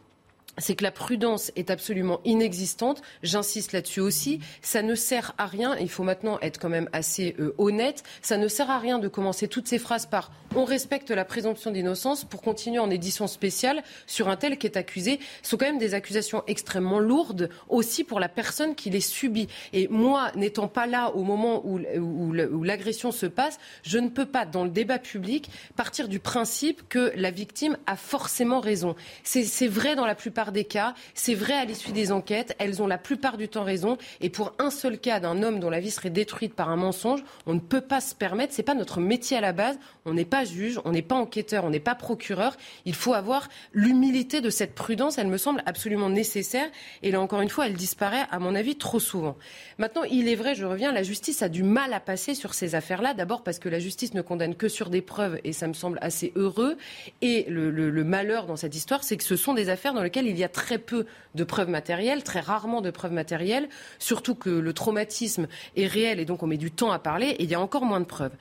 c'est que la prudence est absolument inexistante. J'insiste là-dessus aussi. Ça ne sert à rien. Il faut maintenant être quand même assez euh, honnête. Ça ne sert à rien de commencer toutes ces phrases par on respecte la présomption d'innocence pour continuer en édition spéciale sur un tel qui est accusé. Ce sont quand même des accusations extrêmement lourdes aussi pour la personne qui les subit. Et moi, n'étant pas là au moment où, où l'agression se passe, je ne peux pas, dans le débat public, partir du principe que la victime a forcément raison. C'est vrai dans la plupart des cas. C'est vrai à l'issue des enquêtes. Elles ont la plupart du temps raison. Et pour un seul cas d'un homme dont la vie serait détruite par un mensonge, on ne peut pas se permettre. C'est pas notre métier à la base. On n'est pas juge, on n'est pas enquêteur, on n'est pas procureur. Il faut avoir l'humilité de cette prudence. Elle me semble absolument nécessaire. Et là encore une fois, elle disparaît, à mon avis, trop souvent. Maintenant, il est vrai, je reviens, la justice a du mal à passer sur ces affaires-là. D'abord parce que la justice ne condamne que sur des preuves, et ça me semble assez heureux. Et le, le malheur dans cette histoire, c'est que ce sont des affaires dans lesquelles il y a très peu de preuves matérielles, très rarement de preuves matérielles, surtout que le traumatisme est réel et donc on met du temps à parler et il y a encore moins de preuves.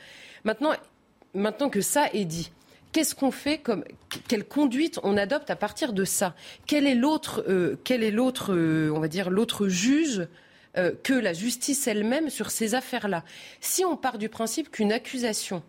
Maintenant, maintenant que ça est dit, qu'est-ce qu'on fait comme quelle conduite on adopte à partir de ça? Quel est l'autre, euh, quel est l'autre, euh, on va dire l'autre juge euh, que la justice elle-même sur ces affaires-là? Si on part du principe qu'une accusation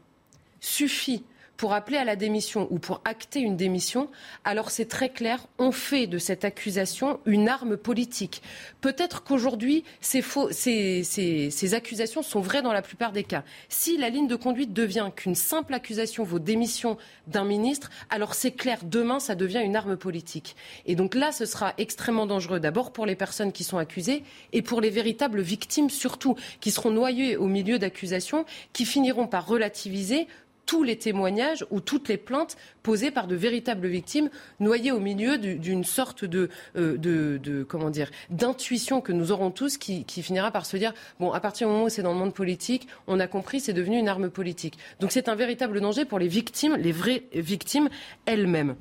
suffit pour appeler à la démission ou pour acter une démission, alors c'est très clair, on fait de cette accusation une arme politique. Peut-être qu'aujourd'hui, ces, accusations sont vraies dans la plupart des cas. Si la ligne de conduite devient qu'une simple accusation vaut démission d'un ministre, alors c'est clair, demain, ça devient une arme politique. Et donc là, ce sera extrêmement dangereux, d'abord pour les personnes qui sont accusées et pour les véritables victimes surtout, qui seront noyées au milieu d'accusations, qui finiront par relativiser tous les témoignages ou toutes les plaintes posées par de véritables victimes noyées au milieu d'une sorte de, euh, de, comment dire d'intuition que nous aurons tous qui, finira par se dire bon à partir du moment où c'est dans le monde politique on a compris c'est devenu une arme politique donc c'est un véritable danger pour les victimes les vraies victimes elles-mêmes.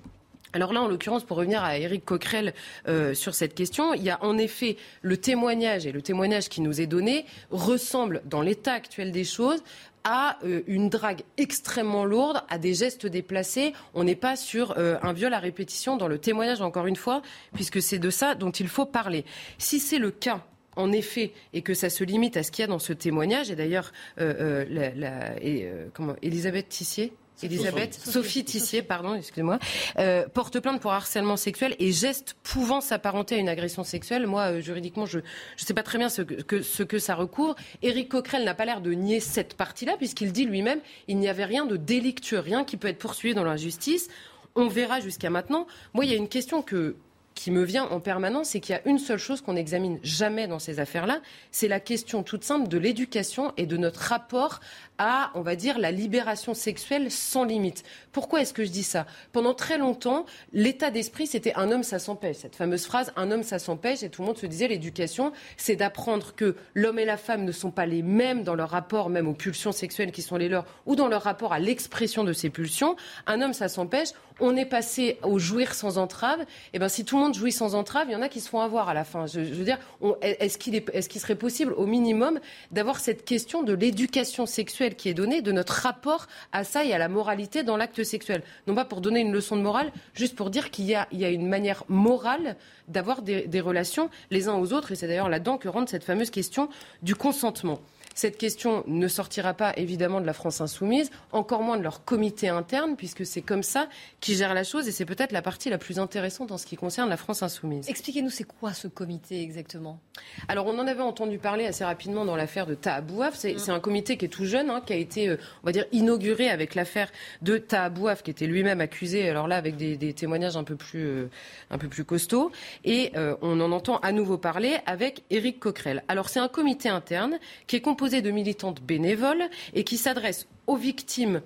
Alors là, en l'occurrence, pour revenir à Éric Coquerel euh, sur cette question, il y a en effet le témoignage et le témoignage qui nous est donné ressemble, dans l'état actuel des choses, à euh, une drague extrêmement lourde, à des gestes déplacés. On n'est pas sur euh, un viol à répétition dans le témoignage, encore une fois, puisque c'est de ça dont il faut parler. Si c'est le cas, en effet, et que ça se limite à ce qu'il y a dans ce témoignage, et d'ailleurs, euh, Elisabeth Tissier, Elisabeth, Sophie, Tissier, pardon, excusez-moi, euh, porte plainte pour harcèlement sexuel et geste pouvant s'apparenter à une agression sexuelle. Moi, euh, juridiquement, je ne sais pas très bien ce que, ce que ça recouvre. Éric Coquerel n'a pas l'air de nier cette partie-là, puisqu'il dit lui-même il n'y avait rien de délictueux, rien qui peut être poursuivi dans la justice. On verra jusqu'à maintenant. Moi, il y a une question que qui me vient en permanence, c'est qu'il y a une seule chose qu'on n'examine jamais dans ces affaires-là, c'est la question toute simple de l'éducation et de notre rapport à, on va dire, la libération sexuelle sans limite. Pourquoi est-ce que je dis ça? Pendant très longtemps, l'état d'esprit, c'était un homme, ça s'empêche. Cette fameuse phrase, un homme, ça s'empêche, et tout le monde se disait, l'éducation, c'est d'apprendre que l'homme et la femme ne sont pas les mêmes dans leur rapport, même aux pulsions sexuelles qui sont les leurs, ou dans leur rapport à l'expression de ces pulsions. Un homme, ça s'empêche. On est passé au jouir sans entrave. Et eh ben, si tout le monde jouit sans entrave, il y en a qui se font avoir à la fin. Je, veux dire, est-ce qu'il est, est, serait possible, au minimum, d'avoir cette question de l'éducation sexuelle qui est donnée, de notre rapport à ça et à la moralité dans l'acte sexuel? Non pas pour donner une leçon de morale, juste pour dire qu'il y a, une manière morale d'avoir des, relations les uns aux autres. Et c'est d'ailleurs là-dedans que rentre cette fameuse question du consentement. Cette question ne sortira pas évidemment de la France insoumise, encore moins de leur comité interne, puisque c'est comme ça qu'ils gèrent la chose et c'est peut-être la partie la plus intéressante en ce qui concerne la France insoumise. Expliquez-nous, c'est quoi ce comité exactement? Alors, on en avait entendu parler assez rapidement dans l'affaire de Tahabouaf. C'est mm. un comité qui est tout jeune, hein, qui a été, euh, on va dire, inauguré avec l'affaire de Tahabouaf, qui était lui-même accusé, alors là, avec des, témoignages un peu plus, euh, un peu plus costauds. Et euh, on en entend à nouveau parler avec Éric Coquerel. Alors, c'est un comité interne qui est composé de militantes bénévoles et qui s'adresse aux victimes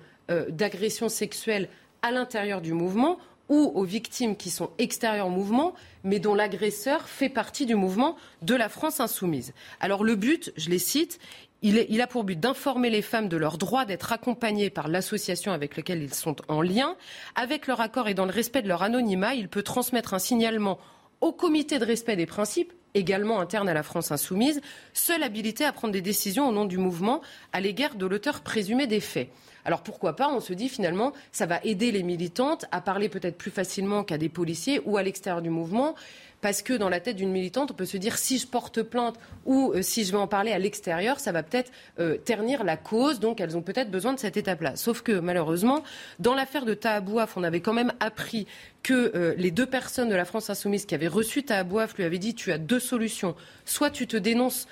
d'agressions sexuelles à l'intérieur du mouvement ou aux victimes qui sont extérieures au mouvement, mais dont l'agresseur fait partie du mouvement de la France insoumise. Alors le but, je les cite, il, a pour but d'informer les femmes de leur droit d'être accompagnées par l'association avec laquelle ils sont en lien. Avec leur accord et dans le respect de leur anonymat, il peut transmettre un signalement au comité de respect des principes également interne à la France insoumise, seule habilité à prendre des décisions au nom du mouvement à l'égard de l'auteur présumé des faits. Alors pourquoi pas On se dit finalement, ça va aider les militantes à parler peut-être plus facilement qu'à des policiers ou à l'extérieur du mouvement parce que dans la tête d'une militante, on peut se dire si je porte plainte ou euh, si je vais en parler à l'extérieur, ça va peut-être euh, ternir la cause. Donc elles ont peut-être besoin de cette étape-là. Sauf que malheureusement, dans l'affaire de Tahabouaf, on avait quand même appris que euh, les deux personnes de la France insoumise qui avaient reçu Tahabouaf lui avaient dit tu as deux solutions. Soit tu te dénonces,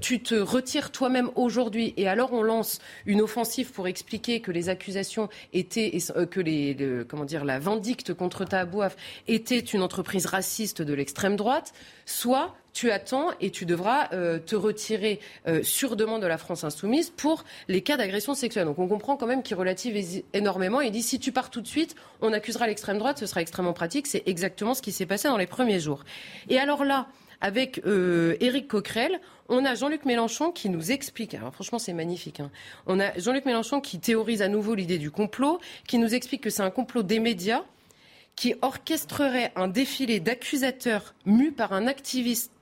tu te retires toi-même aujourd'hui et alors on lance une offensive pour expliquer que les accusations étaient, que les, comment dire, la vindicte contre Tahabouaf était une entreprise raciste de l'extérieur extrême droite, soit tu attends et tu devras euh, te retirer euh, sur demande de la France insoumise pour les cas d'agression sexuelle. Donc on comprend quand même qu'il relative énormément. Il dit si tu pars tout de suite, on accusera l'extrême droite, ce sera extrêmement pratique. C'est exactement ce qui s'est passé dans les premiers jours. Et alors là, avec euh, Éric Coquerel, on a Jean-Luc Mélenchon qui nous explique, alors franchement c'est magnifique, hein. on a Jean-Luc Mélenchon qui théorise à nouveau l'idée du complot, qui nous explique que c'est un complot des médias qui orchestrerait un défilé d'accusateurs mus par un,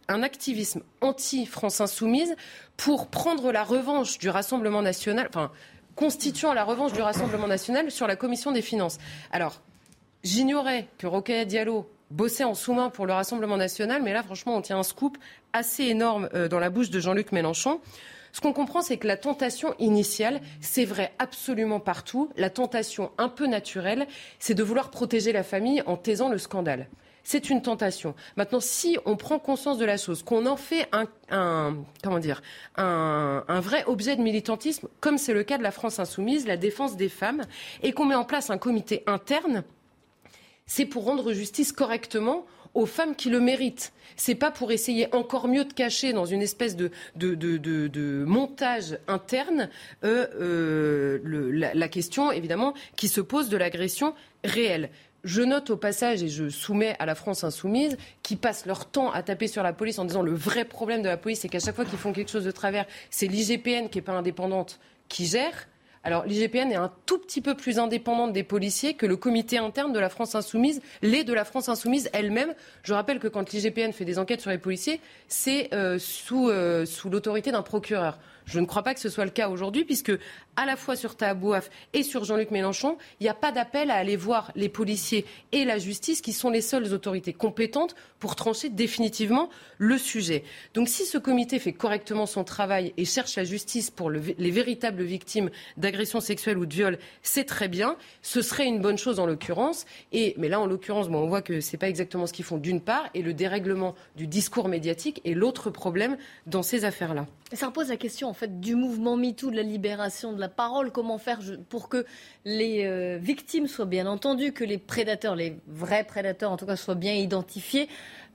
un activisme anti-France insoumise pour prendre la revanche du Rassemblement national, enfin, constituant la revanche du Rassemblement national sur la commission des finances. Alors, j'ignorais que Rokhaya Diallo bossait en sous-main pour le Rassemblement national, mais là, franchement, on tient un scoop assez énorme euh, dans la bouche de Jean-Luc Mélenchon. Ce qu'on comprend, c'est que la tentation initiale, c'est vrai absolument partout, la tentation un peu naturelle, c'est de vouloir protéger la famille en taisant le scandale. C'est une tentation. Maintenant, si on prend conscience de la chose, qu'on en fait un, comment dire, un, vrai objet de militantisme, comme c'est le cas de la France insoumise, la défense des femmes, et qu'on met en place un comité interne, c'est pour rendre justice correctement aux femmes qui le méritent. C'est pas pour essayer encore mieux de cacher dans une espèce de, de, montage interne euh, euh, la, question, évidemment, qui se pose de l'agression réelle. Je note au passage, et je soumets à la France insoumise, qui passent leur temps à taper sur la police en disant le vrai problème de la police, c'est qu'à chaque fois qu'ils font quelque chose de travers, c'est l'IGPN qui n'est pas indépendante qui gère. Alors l'IGPN est un tout petit peu plus indépendante des policiers que le comité interne de la France insoumise, l'est de la France insoumise elle-même. Je rappelle que quand l'IGPN fait des enquêtes sur les policiers, c'est euh, sous, euh, sous l'autorité d'un procureur. Je ne crois pas que ce soit le cas aujourd'hui, puisque à la fois sur Tahabouaf et sur Jean-Luc Mélenchon, il n'y a pas d'appel à aller voir les policiers et la justice, qui sont les seules autorités compétentes pour trancher définitivement le sujet. Donc si ce comité fait correctement son travail et cherche la justice pour les véritables victimes d'agressions sexuelles ou de viols, c'est très bien. Ce serait une bonne chose en l'occurrence. Et, mais là, en l'occurrence, bon, on voit que ce n'est pas exactement ce qu'ils font d'une part, et le dérèglement du discours médiatique est l'autre problème dans ces affaires-là. Ça repose la question en fait du mouvement MeToo, de la libération de la parole. Comment faire pour que les euh, victimes soient bien entendues, que les prédateurs, les vrais prédateurs en tout cas, soient bien identifiés?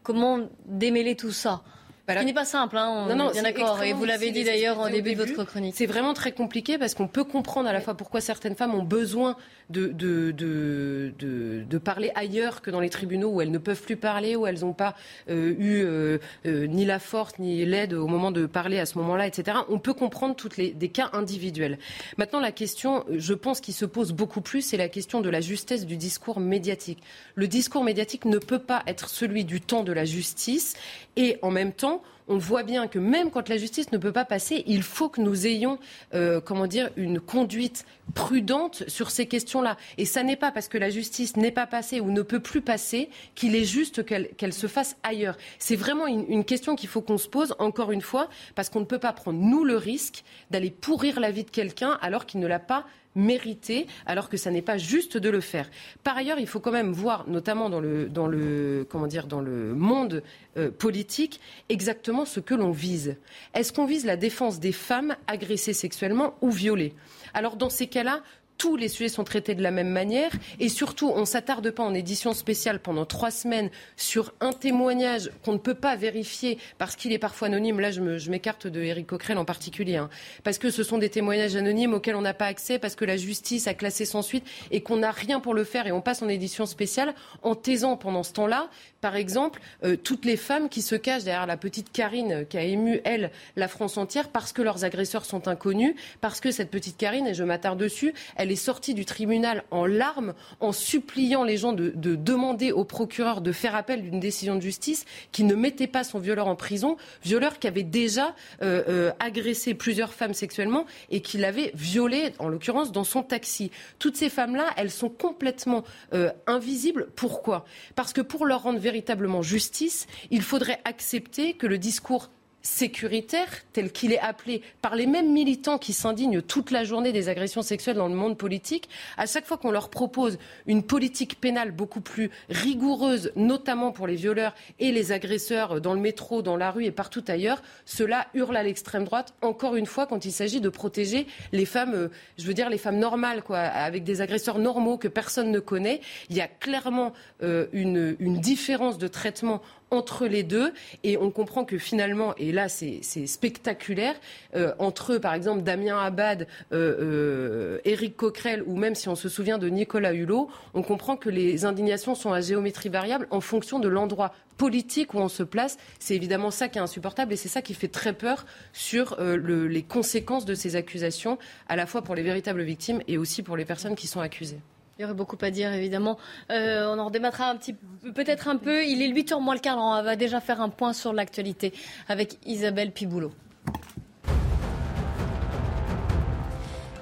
Comment démêler tout ça? Ce qui n'est pas simple, hein, on non, est bien d'accord. Et vous l'avez dit d'ailleurs au début, de votre chronique. C'est vraiment très compliqué parce qu'on peut comprendre à la fois pourquoi certaines femmes ont besoin de, de, de, de, parler ailleurs que dans les tribunaux où elles ne peuvent plus parler, où elles n'ont pas euh, eu euh, euh, ni la force ni l'aide au moment de parler à ce moment-là, etc. On peut comprendre toutes les, des cas individuels. Maintenant, la question, je pense, qui se pose beaucoup plus, c'est la question de la justesse du discours médiatique. Le discours médiatique ne peut pas être celui du temps de la justice et en même temps, on voit bien que même quand la justice ne peut pas passer, il faut que nous ayons, euh, comment dire, une conduite prudente sur ces questions-là. Et ça n'est pas parce que la justice n'est pas passée ou ne peut plus passer qu'il est juste qu'elle se fasse ailleurs. C'est vraiment une, une question qu'il faut qu'on se pose, encore une fois, parce qu'on ne peut pas prendre, nous, le risque d'aller pourrir la vie de quelqu'un alors qu'il ne l'a pas mérité, alors que ça n'est pas juste de le faire. Par ailleurs, il faut quand même voir, notamment dans le, dans le, comment dire, dans le monde euh, politique, exactement ce que l'on vise. Est-ce qu'on vise la défense des femmes agressées sexuellement ou violées? Alors dans ces cas-là, tous les sujets sont traités de la même manière et surtout on ne s'attarde pas en édition spéciale pendant trois semaines sur un témoignage qu'on ne peut pas vérifier parce qu'il est parfois anonyme. Là, je m'écarte de Éric Coquerel en particulier, hein. parce que ce sont des témoignages anonymes auxquels on n'a pas accès, parce que la justice a classé sans suite et qu'on n'a rien pour le faire et on passe en édition spéciale en taisant pendant ce temps-là, par exemple, euh, toutes les femmes qui se cachent derrière la petite Karine qui a ému, elle, la France entière parce que leurs agresseurs sont inconnus, parce que cette petite Karine, et je m'attarde dessus, elle est sortie du tribunal en larmes, en suppliant les gens de, demander au procureur de faire appel d'une décision de justice qui ne mettait pas son violeur en prison, violeur qui avait déjà euh, euh, agressé plusieurs femmes sexuellement et qui l'avait violée, en l'occurrence, dans son taxi. Toutes ces femmes-là, elles sont complètement euh, invisibles. Pourquoi? Parce que pour leur rendre véritablement justice, il faudrait accepter que le discours sécuritaire, tel qu'il est appelé par les mêmes militants qui s'indignent toute la journée des agressions sexuelles dans le monde politique, à chaque fois qu'on leur propose une politique pénale beaucoup plus rigoureuse, notamment pour les violeurs et les agresseurs dans le métro, dans la rue et partout ailleurs, cela hurle à l'extrême droite, encore une fois, quand il s'agit de protéger les femmes, euh, je veux dire les femmes normales, quoi, avec des agresseurs normaux que personne ne connaît. Il y a clairement euh, une, une différence de traitement entre les deux. Et on comprend que finalement, et là c'est spectaculaire, euh, entre par exemple Damien Abad, euh, euh, Éric Coquerel ou même si on se souvient de Nicolas Hulot, on comprend que les indignations sont à géométrie variable en fonction de l'endroit politique où on se place. C'est évidemment ça qui est insupportable et c'est ça qui fait très peur sur les conséquences de ces accusations, à la fois pour les véritables victimes et aussi pour les personnes qui sont accusées. Il y aurait beaucoup à dire, évidemment. Euh, on en redémattra un petit, peut-être un peu. Il est 8h moins le quart. On va déjà faire un point sur l'actualité avec Isabelle Piboulot.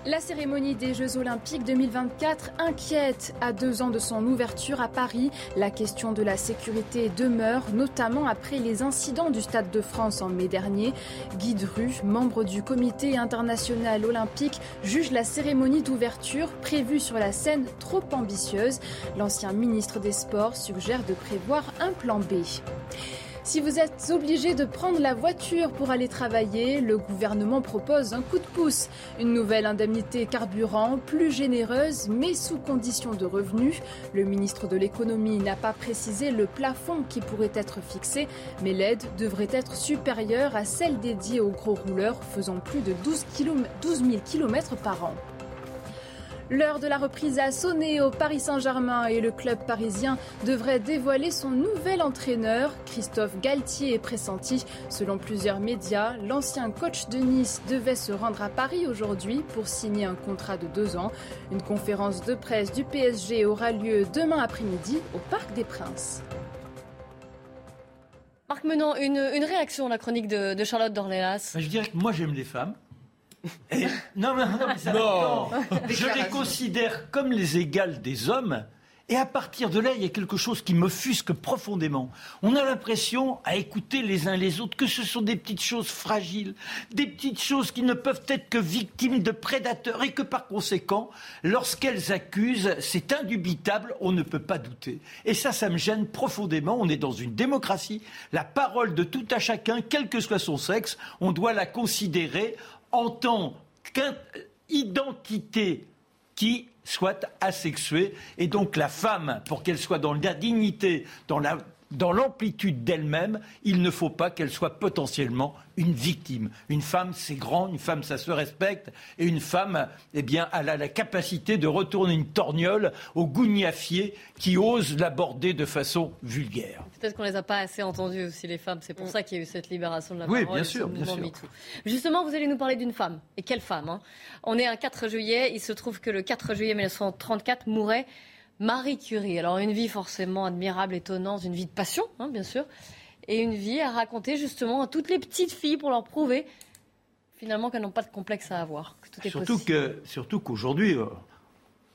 La cérémonie des Jeux Olympiques 2024 inquiète. À deux ans de son ouverture à Paris, la question de la sécurité demeure, notamment après les incidents du Stade de France en mai dernier. Guy Dru, membre du comité international olympique, juge la cérémonie d'ouverture prévue sur la scène trop ambitieuse. L'ancien ministre des Sports suggère de prévoir un plan B. Si vous êtes obligé de prendre la voiture pour aller travailler, le gouvernement propose un coup de pouce. Une nouvelle indemnité carburant plus généreuse mais sous condition de revenus. Le ministre de l'économie n'a pas précisé le plafond qui pourrait être fixé, mais l'aide devrait être supérieure à celle dédiée aux gros rouleurs faisant plus de 12, 000 km par an. L'heure de la reprise a sonné au Paris Saint-Germain et le club parisien devrait dévoiler son nouvel entraîneur. Christophe Galtier est pressenti. Selon plusieurs médias, l'ancien coach de Nice devait se rendre à Paris aujourd'hui pour signer un contrat de deux ans. Une conférence de presse du PSG aura lieu demain après-midi au Parc des Princes. Marc Menon, une, réaction à la chronique de, Charlotte Dornelas? Je dirais que moi j'aime les femmes. <laughs> non, non, non, mais ça non. <laughs> Je les considère comme les égales des hommes. Et à partir de là, il y a quelque chose qui me fusque profondément. On a l'impression, à écouter les uns les autres, que ce sont des petites choses fragiles, des petites choses qui ne peuvent être que victimes de prédateurs et que par conséquent, lorsqu'elles accusent, c'est indubitable, on ne peut pas douter. Et ça, ça me gêne profondément. On est dans une démocratie. La parole de tout à chacun, quel que soit son sexe, on doit la considérer en tant qu'identité qui soit asexuée. Et donc la femme, pour qu'elle soit dans la dignité, dans la dans l'amplitude d'elle-même, il ne faut pas qu'elle soit potentiellement une victime. Une femme, c'est grand, une femme, ça se respecte, et une femme, eh bien, elle a la capacité de retourner une torgnole au gougnafier qui ose l'aborder de façon vulgaire. Peut-être qu'on ne les a pas assez entendues aussi, les femmes. C'est pour ça qu'il y a eu cette libération de la oui, parole. bien sûr, bien sûr. Justement, vous allez nous parler d'une femme. Et quelle femme hein? On est un 4 juillet. Il se trouve que le 4 juillet 1934 mourait Marie Curie, alors une vie forcément admirable, étonnante, une vie de passion, hein, bien sûr, et une vie à raconter justement à toutes les petites filles pour leur prouver finalement qu'elles n'ont pas de complexe à avoir, que tout est surtout Que, surtout qu'aujourd'hui, euh,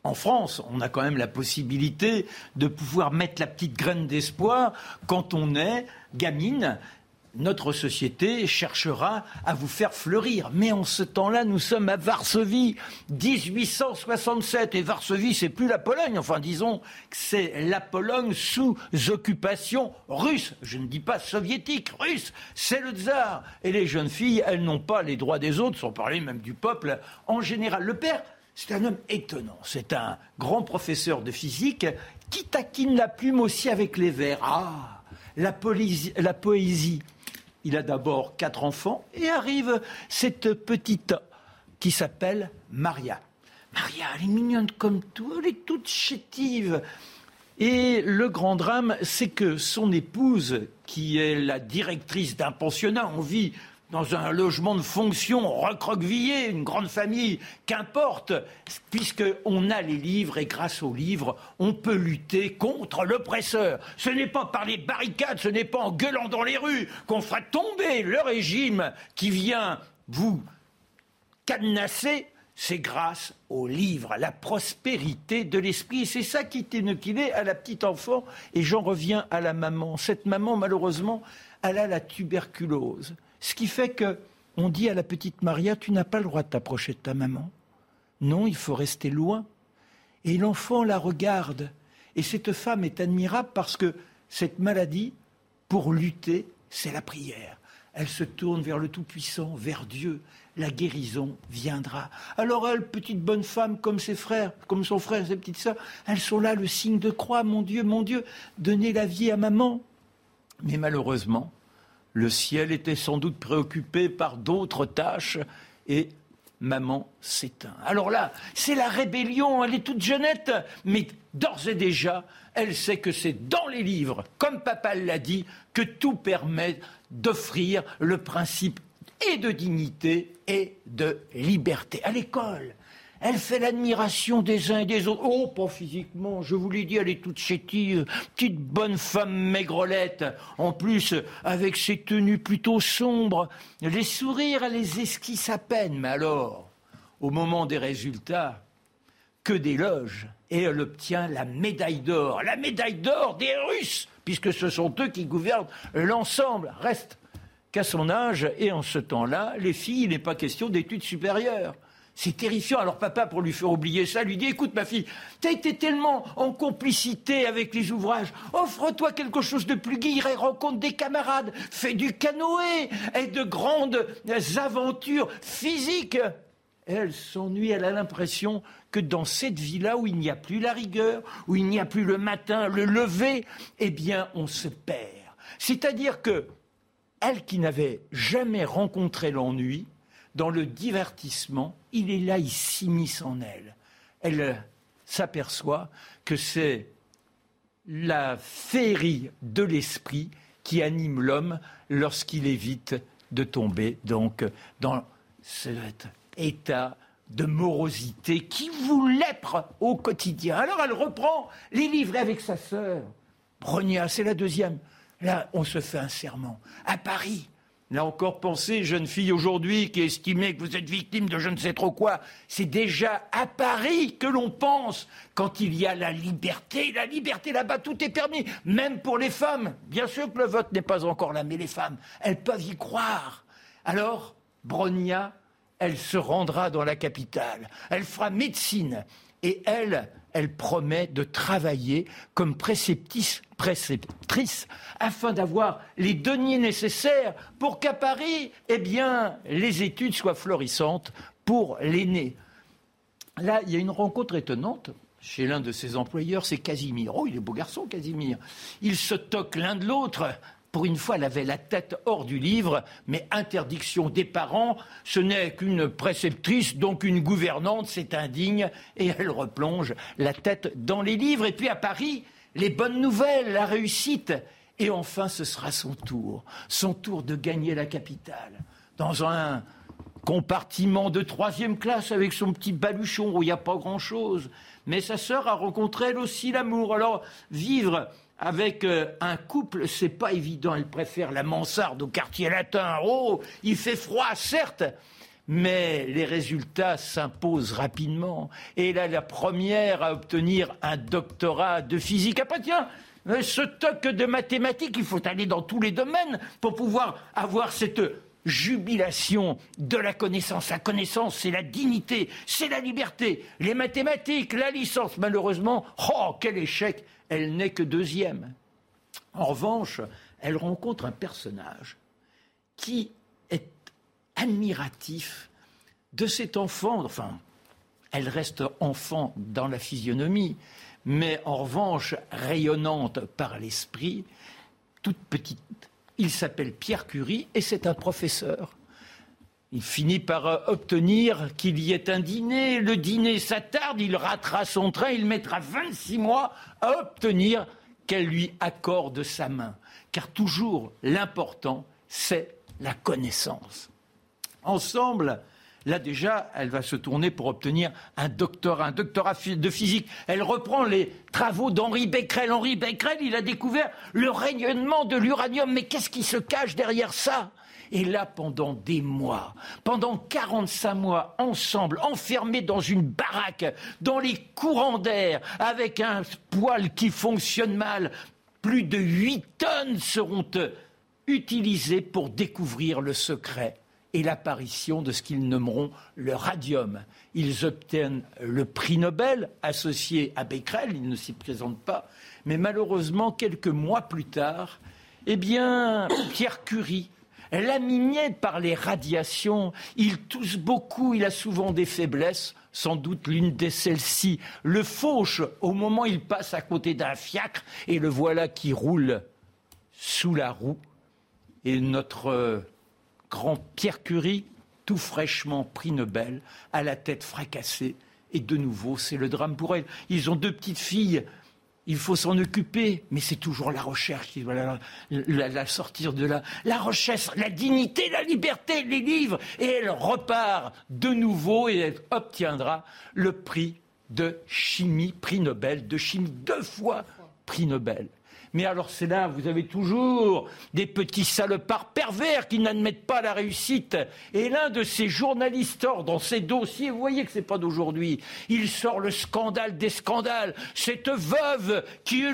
en France, on a quand même la possibilité de pouvoir mettre la petite graine d'espoir quand on est gamine notre société cherchera à vous faire fleurir. Mais en ce temps-là, nous sommes à Varsovie, 1867. Et Varsovie, c'est plus la Pologne. Enfin, disons que c'est la Pologne sous occupation russe. Je ne dis pas soviétique, russe. C'est le tsar. Et les jeunes filles, elles n'ont pas les droits des autres, sans parler même du peuple en général. Le père, c'est un homme étonnant. C'est un grand professeur de physique qui taquine la plume aussi avec les vers. Ah, la, la poésie il a d'abord quatre enfants et arrive cette petite qui s'appelle Maria. Maria, elle est mignonne comme tout, elle est toute chétive. Et le grand drame, c'est que son épouse, qui est la directrice d'un pensionnat, on vit dans un logement de fonction recroquevillé, une grande famille, qu'importe, puisqu'on a les livres et grâce aux livres, on peut lutter contre l'oppresseur. Ce n'est pas par les barricades, ce n'est pas en gueulant dans les rues qu'on fera tomber le régime qui vient vous cadenasser, c'est grâce aux livres, à la prospérité de l'esprit. c'est ça qui est inoculé à la petite enfant. Et j'en reviens à la maman. Cette maman, malheureusement, elle a la tuberculose. Ce qui fait que on dit à la petite Maria, tu n'as pas le droit de t'approcher de ta maman. Non, il faut rester loin. Et l'enfant la regarde. Et cette femme est admirable parce que cette maladie, pour lutter, c'est la prière. Elle se tourne vers le Tout-Puissant, vers Dieu. La guérison viendra. Alors elle, petite bonne femme comme ses frères, comme son frère, ses petites sœurs, elles sont là, le signe de croix, mon Dieu, mon Dieu, donnez la vie à maman. Mais malheureusement, le ciel était sans doute préoccupé par d'autres tâches et maman s'éteint. Alors là, c'est la rébellion, elle est toute jeunette, mais d'ores et déjà, elle sait que c'est dans les livres, comme papa l'a dit, que tout permet d'offrir le principe et de dignité et de liberté. À l'école, elle fait l'admiration des uns et des autres. Oh, pas physiquement, je vous l'ai dit, elle est toute chétive, petite bonne femme maigrelette. En plus, avec ses tenues plutôt sombres, les sourires, elle les esquisse à peine. Mais alors, au moment des résultats, que d'éloges. Et elle obtient la médaille d'or. La médaille d'or des Russes, puisque ce sont eux qui gouvernent l'ensemble. Reste qu'à son âge, et en ce temps-là, les filles, il n'est pas question d'études supérieures. C'est terrifiant. Alors papa, pour lui faire oublier ça, lui dit, écoute ma fille, t'as été tellement en complicité avec les ouvrages, offre-toi quelque chose de plus gai, rencontre des camarades, fais du canoë et de grandes aventures physiques. Elle s'ennuie, elle a l'impression que dans cette vie-là où il n'y a plus la rigueur, où il n'y a plus le matin, le lever, eh bien, on se perd. C'est-à-dire que elle qui n'avait jamais rencontré l'ennui, dans le divertissement, il est là, il s'immisce en elle. Elle s'aperçoit que c'est la féerie de l'esprit qui anime l'homme lorsqu'il évite de tomber donc dans cet état de morosité qui vous lèpre au quotidien. Alors elle reprend les livres avec sa sœur. Bronia, c'est la deuxième. Là, on se fait un serment. À Paris, Là encore, pensez, jeune fille aujourd'hui qui estimait que vous êtes victime de je ne sais trop quoi. C'est déjà à Paris que l'on pense quand il y a la liberté. La liberté là-bas, tout est permis, même pour les femmes. Bien sûr que le vote n'est pas encore là, mais les femmes, elles peuvent y croire. Alors, Bronia, elle se rendra dans la capitale. Elle fera médecine. Et elle, elle promet de travailler comme préceptrice, afin d'avoir les deniers nécessaires pour qu'à Paris, eh les études soient florissantes pour l'aîné. Là, il y a une rencontre étonnante chez l'un de ses employeurs, c'est Casimir. Oh, il est beau garçon, Casimir. Ils se toquent l'un de l'autre pour une fois, elle avait la tête hors du livre, mais interdiction des parents, ce n'est qu'une préceptrice, donc une gouvernante, c'est indigne, et elle replonge la tête dans les livres. Et puis à Paris, les bonnes nouvelles, la réussite. Et enfin, ce sera son tour, son tour de gagner la capitale, dans un compartiment de troisième classe avec son petit baluchon où il n'y a pas grand-chose. Mais sa sœur a rencontré elle aussi l'amour. Alors, vivre avec euh, un couple, c'est pas évident. Elle préfère la mansarde au quartier latin. Oh, il fait froid, certes, mais les résultats s'imposent rapidement. Et elle est la première à obtenir un doctorat de physique. Après, tiens, euh, ce toc de mathématiques, il faut aller dans tous les domaines pour pouvoir avoir cette jubilation de la connaissance. La connaissance, c'est la dignité, c'est la liberté. Les mathématiques, la licence, malheureusement, oh, quel échec elle n'est que deuxième. En revanche, elle rencontre un personnage qui est admiratif de cet enfant. Enfin, elle reste enfant dans la physionomie, mais en revanche rayonnante par l'esprit, toute petite. Il s'appelle Pierre Curie et c'est un professeur. Il finit par euh, obtenir qu'il y ait un dîner. Le dîner s'attarde, il ratera son train, il mettra 26 mois à obtenir qu'elle lui accorde sa main. Car toujours l'important, c'est la connaissance. Ensemble, là déjà, elle va se tourner pour obtenir un doctorat, un doctorat de physique. Elle reprend les travaux d'Henri Becquerel. Henri Becquerel, il a découvert le rayonnement de l'uranium. Mais qu'est-ce qui se cache derrière ça? Et là, pendant des mois, pendant 45 mois, ensemble, enfermés dans une baraque, dans les courants d'air, avec un poêle qui fonctionne mal, plus de 8 tonnes seront utilisées pour découvrir le secret et l'apparition de ce qu'ils nommeront le radium. Ils obtiennent le prix Nobel associé à Becquerel, ils ne s'y présentent pas, mais malheureusement, quelques mois plus tard, eh bien, <coughs> Pierre Curie laminé par les radiations, il tousse beaucoup, il a souvent des faiblesses, sans doute l'une de celles-ci le fauche au moment où il passe à côté d'un fiacre et le voilà qui roule sous la roue. Et notre euh, grand Pierre Curie, tout fraîchement prix Nobel, a la tête fracassée. Et de nouveau, c'est le drame pour elle. Ils ont deux petites filles il faut s'en occuper, mais c'est toujours la recherche qui doit la, sortir de là. La recherche, la dignité, la liberté, les livres, et elle repart de nouveau et elle obtiendra le prix de chimie, prix Nobel, de chimie deux fois prix Nobel. Mais alors c'est là, vous avez toujours des petits salopards pervers qui n'admettent pas la réussite. Et l'un de ces journalistes sort dans ses dossiers, vous voyez que c'est pas d'aujourd'hui, il sort le scandale des scandales. Cette veuve qui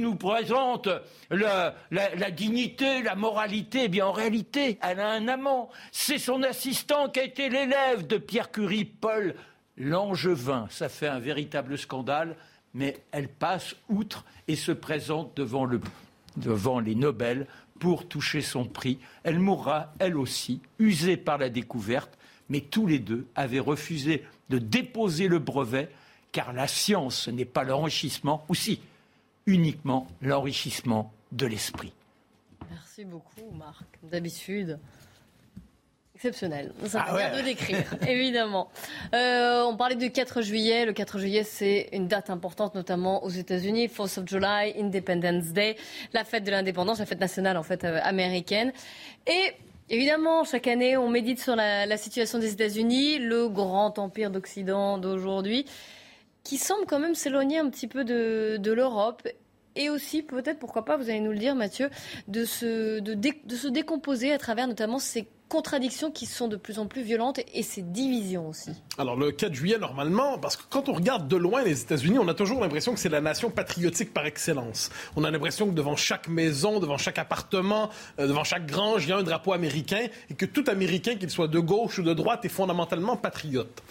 nous présente la, la, dignité, la moralité, eh bien en réalité, elle a un amant. C'est son assistant qui a été l'élève de Pierre Curie, Paul Langevin. Ça fait un véritable scandale mais elle passe outre et se présente devant, les Nobel pour toucher son prix. Elle mourra, elle aussi, usée par la découverte, mais tous les deux avaient refusé de déposer le brevet, car la science n'est pas l'enrichissement, ou uniquement l'enrichissement de l'esprit. Merci beaucoup, Marc. D'habitude, exceptionnel. Ça ah de décrire, <laughs> évidemment. Euh, on parlait du 4 juillet. Le 4 juillet, c'est une date importante, notamment aux États-Unis. 4th of July, Independence Day, la fête de l'indépendance, la fête nationale en fait euh, américaine. Et Évidemment, chaque année, on médite sur la, situation des États-Unis, le grand empire d'Occident d'aujourd'hui, qui semble quand même s'éloigner un petit peu de, de l'Europe. et aussi peut-être, pourquoi pas, vous allez nous le dire Mathieu, de se, de, de se décomposer à travers notamment ces contradictions qui sont de plus en plus violentes et ces divisions aussi. Alors le 4 juillet, normalement, parce que quand on regarde de loin les États-Unis, on a toujours l'impression que c'est la nation patriotique par excellence. On a l'impression que devant chaque maison, devant chaque appartement, euh, devant chaque grange, il y a un drapeau américain et que tout Américain, qu'il soit de gauche ou de droite, est fondamentalement patriote.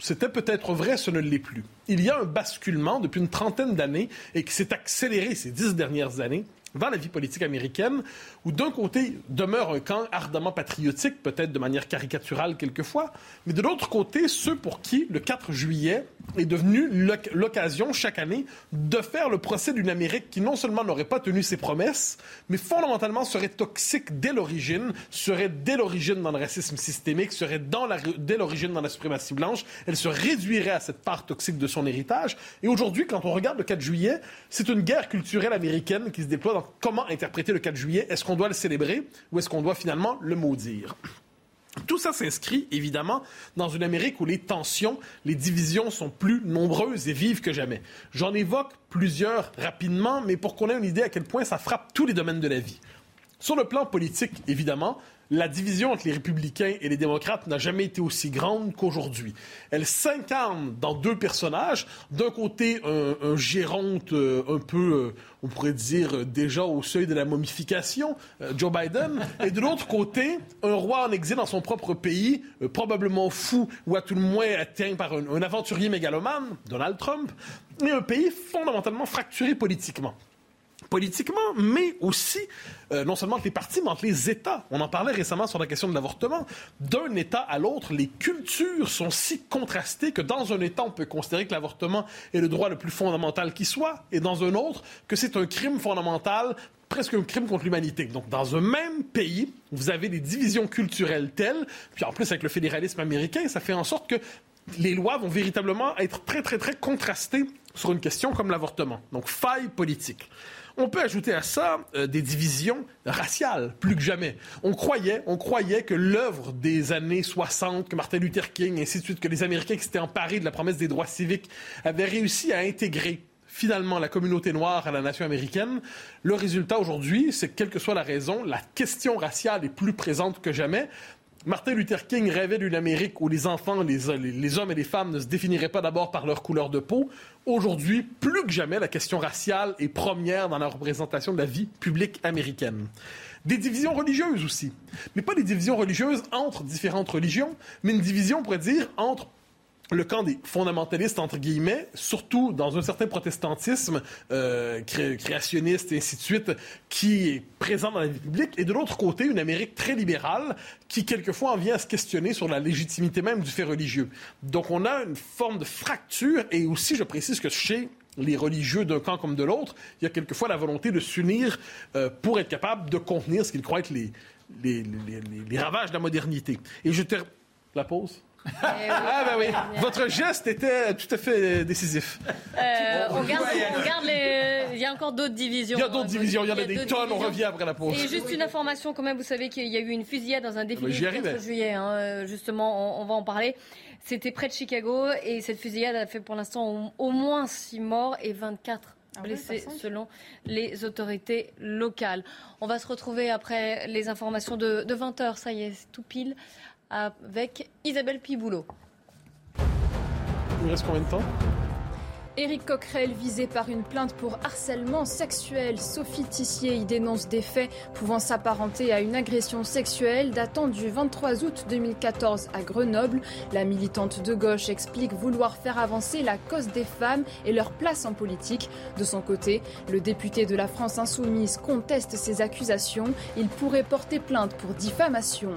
C'était peut-être vrai, ce ne l'est plus. Il y a un basculement depuis une trentaine d'années et qui s'est accéléré ces dix dernières années dans la vie politique américaine, où d'un côté demeure un camp ardemment patriotique, peut-être de manière caricaturale quelquefois, mais de l'autre côté, ceux pour qui le 4 juillet est devenu l'occasion chaque année de faire le procès d'une Amérique qui non seulement n'aurait pas tenu ses promesses, mais fondamentalement serait toxique dès l'origine, serait dès l'origine dans le racisme systémique, serait dès l'origine dans la suprématie blanche, elle se réduirait à cette part toxique de son héritage. Et aujourd'hui, quand on regarde le 4 juillet, c'est une guerre culturelle américaine qui se déploie dans comment interpréter le 4 juillet? Est-ce qu'on doit le célébrer ou est-ce qu'on doit finalement le maudire? Tout ça s'inscrit évidemment dans une Amérique où les tensions, les divisions sont plus nombreuses et vives que jamais. J'en évoque plusieurs rapidement, mais pour qu'on ait une idée à quel point ça frappe tous les domaines de la vie. Sur le plan politique, évidemment, la division entre les républicains et les démocrates n'a jamais été aussi grande qu'aujourd'hui. Elle s'incarne dans deux personnages. D'un côté, un, un géronte euh, un peu, euh, on pourrait dire, euh, déjà au seuil de la momification, Joe Biden. <laughs> Et de l'autre côté, un roi en exil dans son propre pays, probablement fou ou à tout le moins atteint par un, un aventurier mégalomane, Donald Trump, et un pays fondamentalement fracturé politiquement politiquement, mais aussi, euh, non seulement entre les partis, mais entre les États. On en parlait récemment sur la question de l'avortement. D'un État à l'autre, les cultures sont si contrastées que dans un État, on peut considérer que l'avortement est le droit le plus fondamental qui soit, et dans un autre, que c'est un crime fondamental presque un crime contre l'humanité. Donc, dans un même pays, vous avez des divisions culturelles telles, puis en plus avec le fédéralisme américain, ça fait en sorte que les lois vont véritablement être très, très, très contrastées sur une question comme l'avortement. Donc, faille politique. On peut ajouter à ça euh, des divisions raciales, plus que jamais. On croyait, on croyait que l'œuvre des années 60, que Martin Luther King, ainsi de suite, que les Américains qui s'étaient emparés de la promesse des droits civiques avaient réussi à intégrer finalement la communauté noire à la nation américaine. Le résultat aujourd'hui, c'est que quelle que soit la raison, la question raciale est plus présente que jamais. Martin Luther King rêvait d'une Amérique où les enfants, les, hommes et les femmes ne se définiraient pas d'abord par leur couleur de peau. Aujourd'hui, plus que jamais, la question raciale est première dans la représentation de la vie publique américaine. Des divisions religieuses aussi. Mais pas des divisions religieuses entre différentes religions, mais une division, on pourrait dire, entre le camp des fondamentalistes, entre guillemets, surtout dans un certain protestantisme euh, créationniste et ainsi de suite, qui est présent dans la vie publique, et de l'autre côté, une Amérique très libérale qui, quelquefois, en vient à se questionner sur la légitimité même du fait religieux. Donc, on a une forme de fracture, et aussi, je précise que chez les religieux d'un camp comme de l'autre, il y a quelquefois la volonté de s'unir euh, pour être capable de contenir ce qu'ils croient être les, les, les, les, ravages de la modernité. Et je termine... La pause eh ah ben oui, votre geste était tout à fait décisif. Euh, on, garde, les... Il y a encore d'autres divisions. Il y a d'autres divisions, il y en a, des tonnes, on revient après la pause. Et juste une information quand même, vous savez qu'il y a eu une fusillade dans un défilé du 4 juillet, hein, justement, on, va en parler. C'était près de Chicago et cette fusillade a fait pour l'instant au, moins 6 morts et 24 ah blessés selon les autorités locales. On va se retrouver après les informations de, de 20h, ça y est, tout pile avec Isabelle Piboulot. Il reste combien de temps? Éric Coquerel visé par une plainte pour harcèlement sexuel. Sophie Tissier y dénonce des faits pouvant s'apparenter à une agression sexuelle datant du 23 août 2014 à Grenoble. La militante de gauche explique vouloir faire avancer la cause des femmes et leur place en politique. De son côté, le député de la France insoumise conteste ces accusations. Il pourrait porter plainte pour diffamation.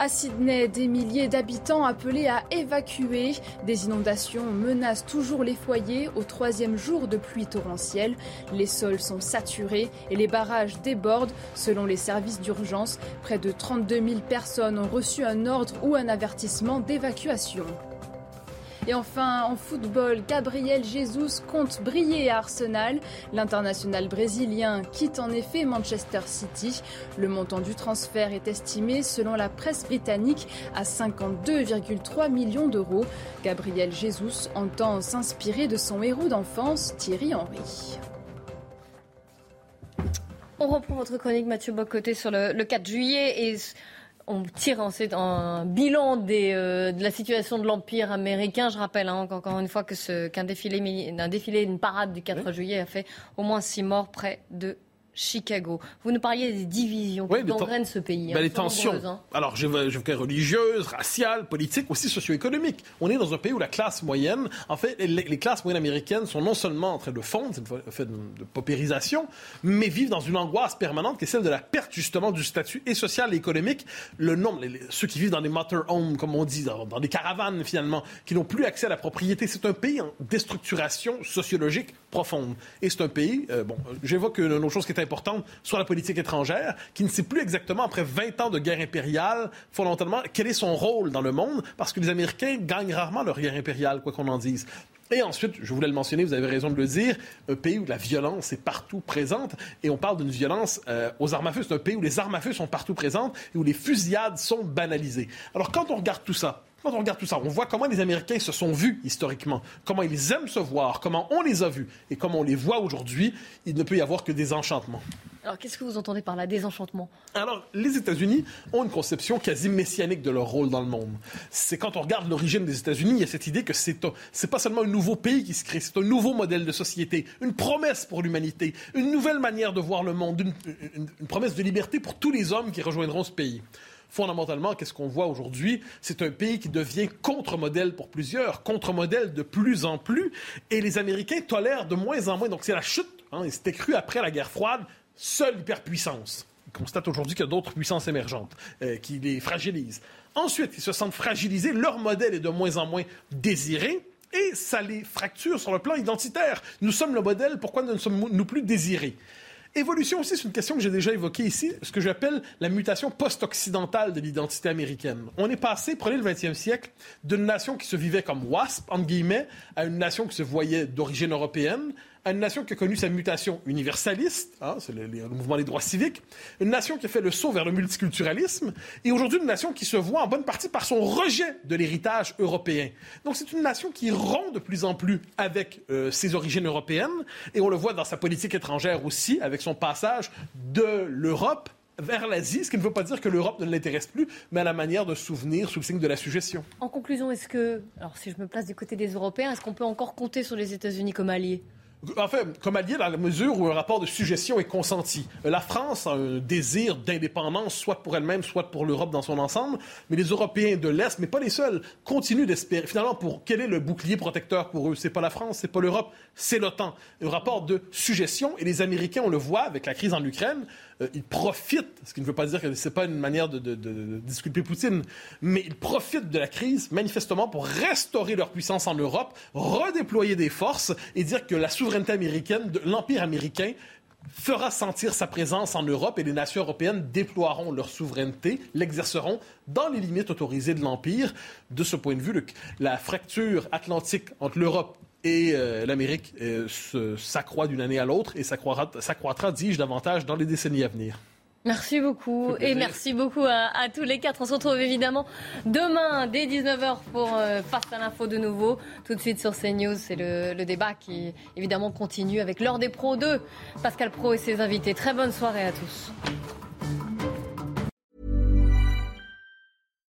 À Sydney, des milliers d'habitants appelés à évacuer. Des inondations menacent toujours les foyers au troisième jour de pluie torrentielle. Les sols sont saturés et les barrages débordent. Selon les services d'urgence, près de 32 000 personnes ont reçu un ordre ou un avertissement d'évacuation. Et enfin, en football, Gabriel Jesus compte briller à Arsenal. L'international brésilien quitte en effet Manchester City. Le montant du transfert est estimé, selon la presse britannique, à 52,3 millions d'euros. Gabriel Jesus entend s'inspirer de son héros d'enfance, Thierry Henry. On reprend votre chronique, Mathieu Bocoté, sur le, 4 juillet et on tire ensuite un bilan des, euh, de la situation de l'Empire américain. Je rappelle hein, encore une fois qu'un défilé, un défilé, une parade du 4 juillet a fait au moins six morts près de Chicago. Vous nous parliez des divisions qui gangrènent ce pays. Ben, hein, les tensions. Hein. Alors, j'évoquais religieuses, raciales, politiques, aussi socio-économiques. On est dans un pays où la classe moyenne, en fait, les, classes moyennes américaines sont non seulement en train de fondre, c'est une fait de, de, paupérisation, mais vivent dans une angoisse permanente qui est celle de la perte justement du statut et social et économique. Le nombre, ceux qui vivent dans des motorhomes, comme on dit, dans, dans des caravanes finalement, qui n'ont plus accès à la propriété. C'est un pays en déstructuration sociologique profonde. Et c'est un pays, euh, bon, j'évoque une autre chose qui est importante sur la politique étrangère, qui ne sait plus exactement, après 20 ans de guerre impériale, fondamentalement, quel est son rôle dans le monde, parce que les Américains gagnent rarement leur guerre impériale, quoi qu'on en dise. Et ensuite, je voulais le mentionner, vous avez raison de le dire, un pays où la violence est partout présente, et on parle d'une violence euh, aux armes à feu. C'est un pays où les armes à feu sont partout présentes et où les fusillades sont banalisées. Alors quand on regarde tout ça, quand on regarde tout ça, on voit comment les Américains se sont vus historiquement, comment ils aiment se voir, comment on les a vus et comment on les voit aujourd'hui. Il ne peut y avoir que des enchantements. Alors, qu'est-ce que vous entendez par là, désenchantement Alors, les États-Unis ont une conception quasi messianique de leur rôle dans le monde. C'est quand on regarde l'origine des États-Unis, il y a cette idée que c'est c'est pas seulement un nouveau pays qui se crée, c'est un nouveau modèle de société, une promesse pour l'humanité, une nouvelle manière de voir le monde, une promesse de liberté pour tous les hommes qui rejoindront ce pays fondamentalement, qu'est-ce qu'on voit aujourd'hui? C'est un pays qui devient contre-modèle pour plusieurs, contre-modèle de plus en plus, et les Américains tolèrent de moins en moins. Donc c'est la chute, hein, c'était cru après la guerre froide, seule hyperpuissance. Ils constatent aujourd'hui qu'il y a d'autres puissances émergentes euh, qui les fragilisent. Ensuite, ils se sentent fragilisés, leur modèle est de moins en moins désiré, et ça les fracture sur le plan identitaire. Nous sommes le modèle, pourquoi ne sommes-nous plus désirés? Évolution aussi, c'est une question que j'ai déjà évoquée ici, ce que j'appelle la mutation post-occidentale de l'identité américaine. On est passé, prenez le 20e siècle, d'une nation qui se vivait comme WASP, entre guillemets, à une nation qui se voyait d'origine européenne, une nation qui a connu sa mutation universaliste, hein, c'est le, mouvement des droits civiques, une nation qui a fait le saut vers le multiculturalisme, et aujourd'hui une nation qui se voit en bonne partie par son rejet de l'héritage européen. Donc c'est une nation qui rompt de plus en plus avec euh, ses origines européennes, et on le voit dans sa politique étrangère aussi, avec son passage de l'Europe vers l'Asie, ce qui ne veut pas dire que l'Europe ne l'intéresse plus, mais à la manière de souvenir sous le signe de la suggestion. En conclusion, est-ce que, alors si je me place du côté des Européens, est-ce qu'on peut encore compter sur les États-Unis comme alliés? En fait, comme allié dans la mesure où un rapport de suggestion est consenti. La France a un désir d'indépendance, soit pour elle-même, soit pour l'Europe dans son ensemble, mais les Européens de l'Est, mais pas les seuls, continuent d'espérer. Finalement, pour quel est le bouclier protecteur pour eux? C'est pas la France, c'est pas l'Europe, c'est l'OTAN. Un rapport de suggestion, et les Américains, on le voit avec la crise en Ukraine, euh, ils profitent, ce qui ne veut pas dire que ce n'est pas une manière de, disculper Poutine, mais ils profitent de la crise manifestement pour restaurer leur puissance en Europe, redéployer des forces et dire que la souveraineté américaine, l'empire américain, fera sentir sa présence en Europe et les nations européennes déploieront leur souveraineté, l'exerceront dans les limites autorisées de l'Empire. De ce point de vue, la fracture atlantique entre l'Europe et euh, l'Amérique euh, s'accroît d'une année à l'autre et s'accroîtra, dis-je, davantage dans les décennies à venir. Merci beaucoup et merci beaucoup à, tous les quatre. On se retrouve évidemment demain dès 19h pour euh, Face à l'info de nouveau. Tout de suite sur CNews, c'est le, le, débat qui évidemment continue avec l'heure des pros 2, Pascal Pro et ses invités. Très bonne soirée à tous.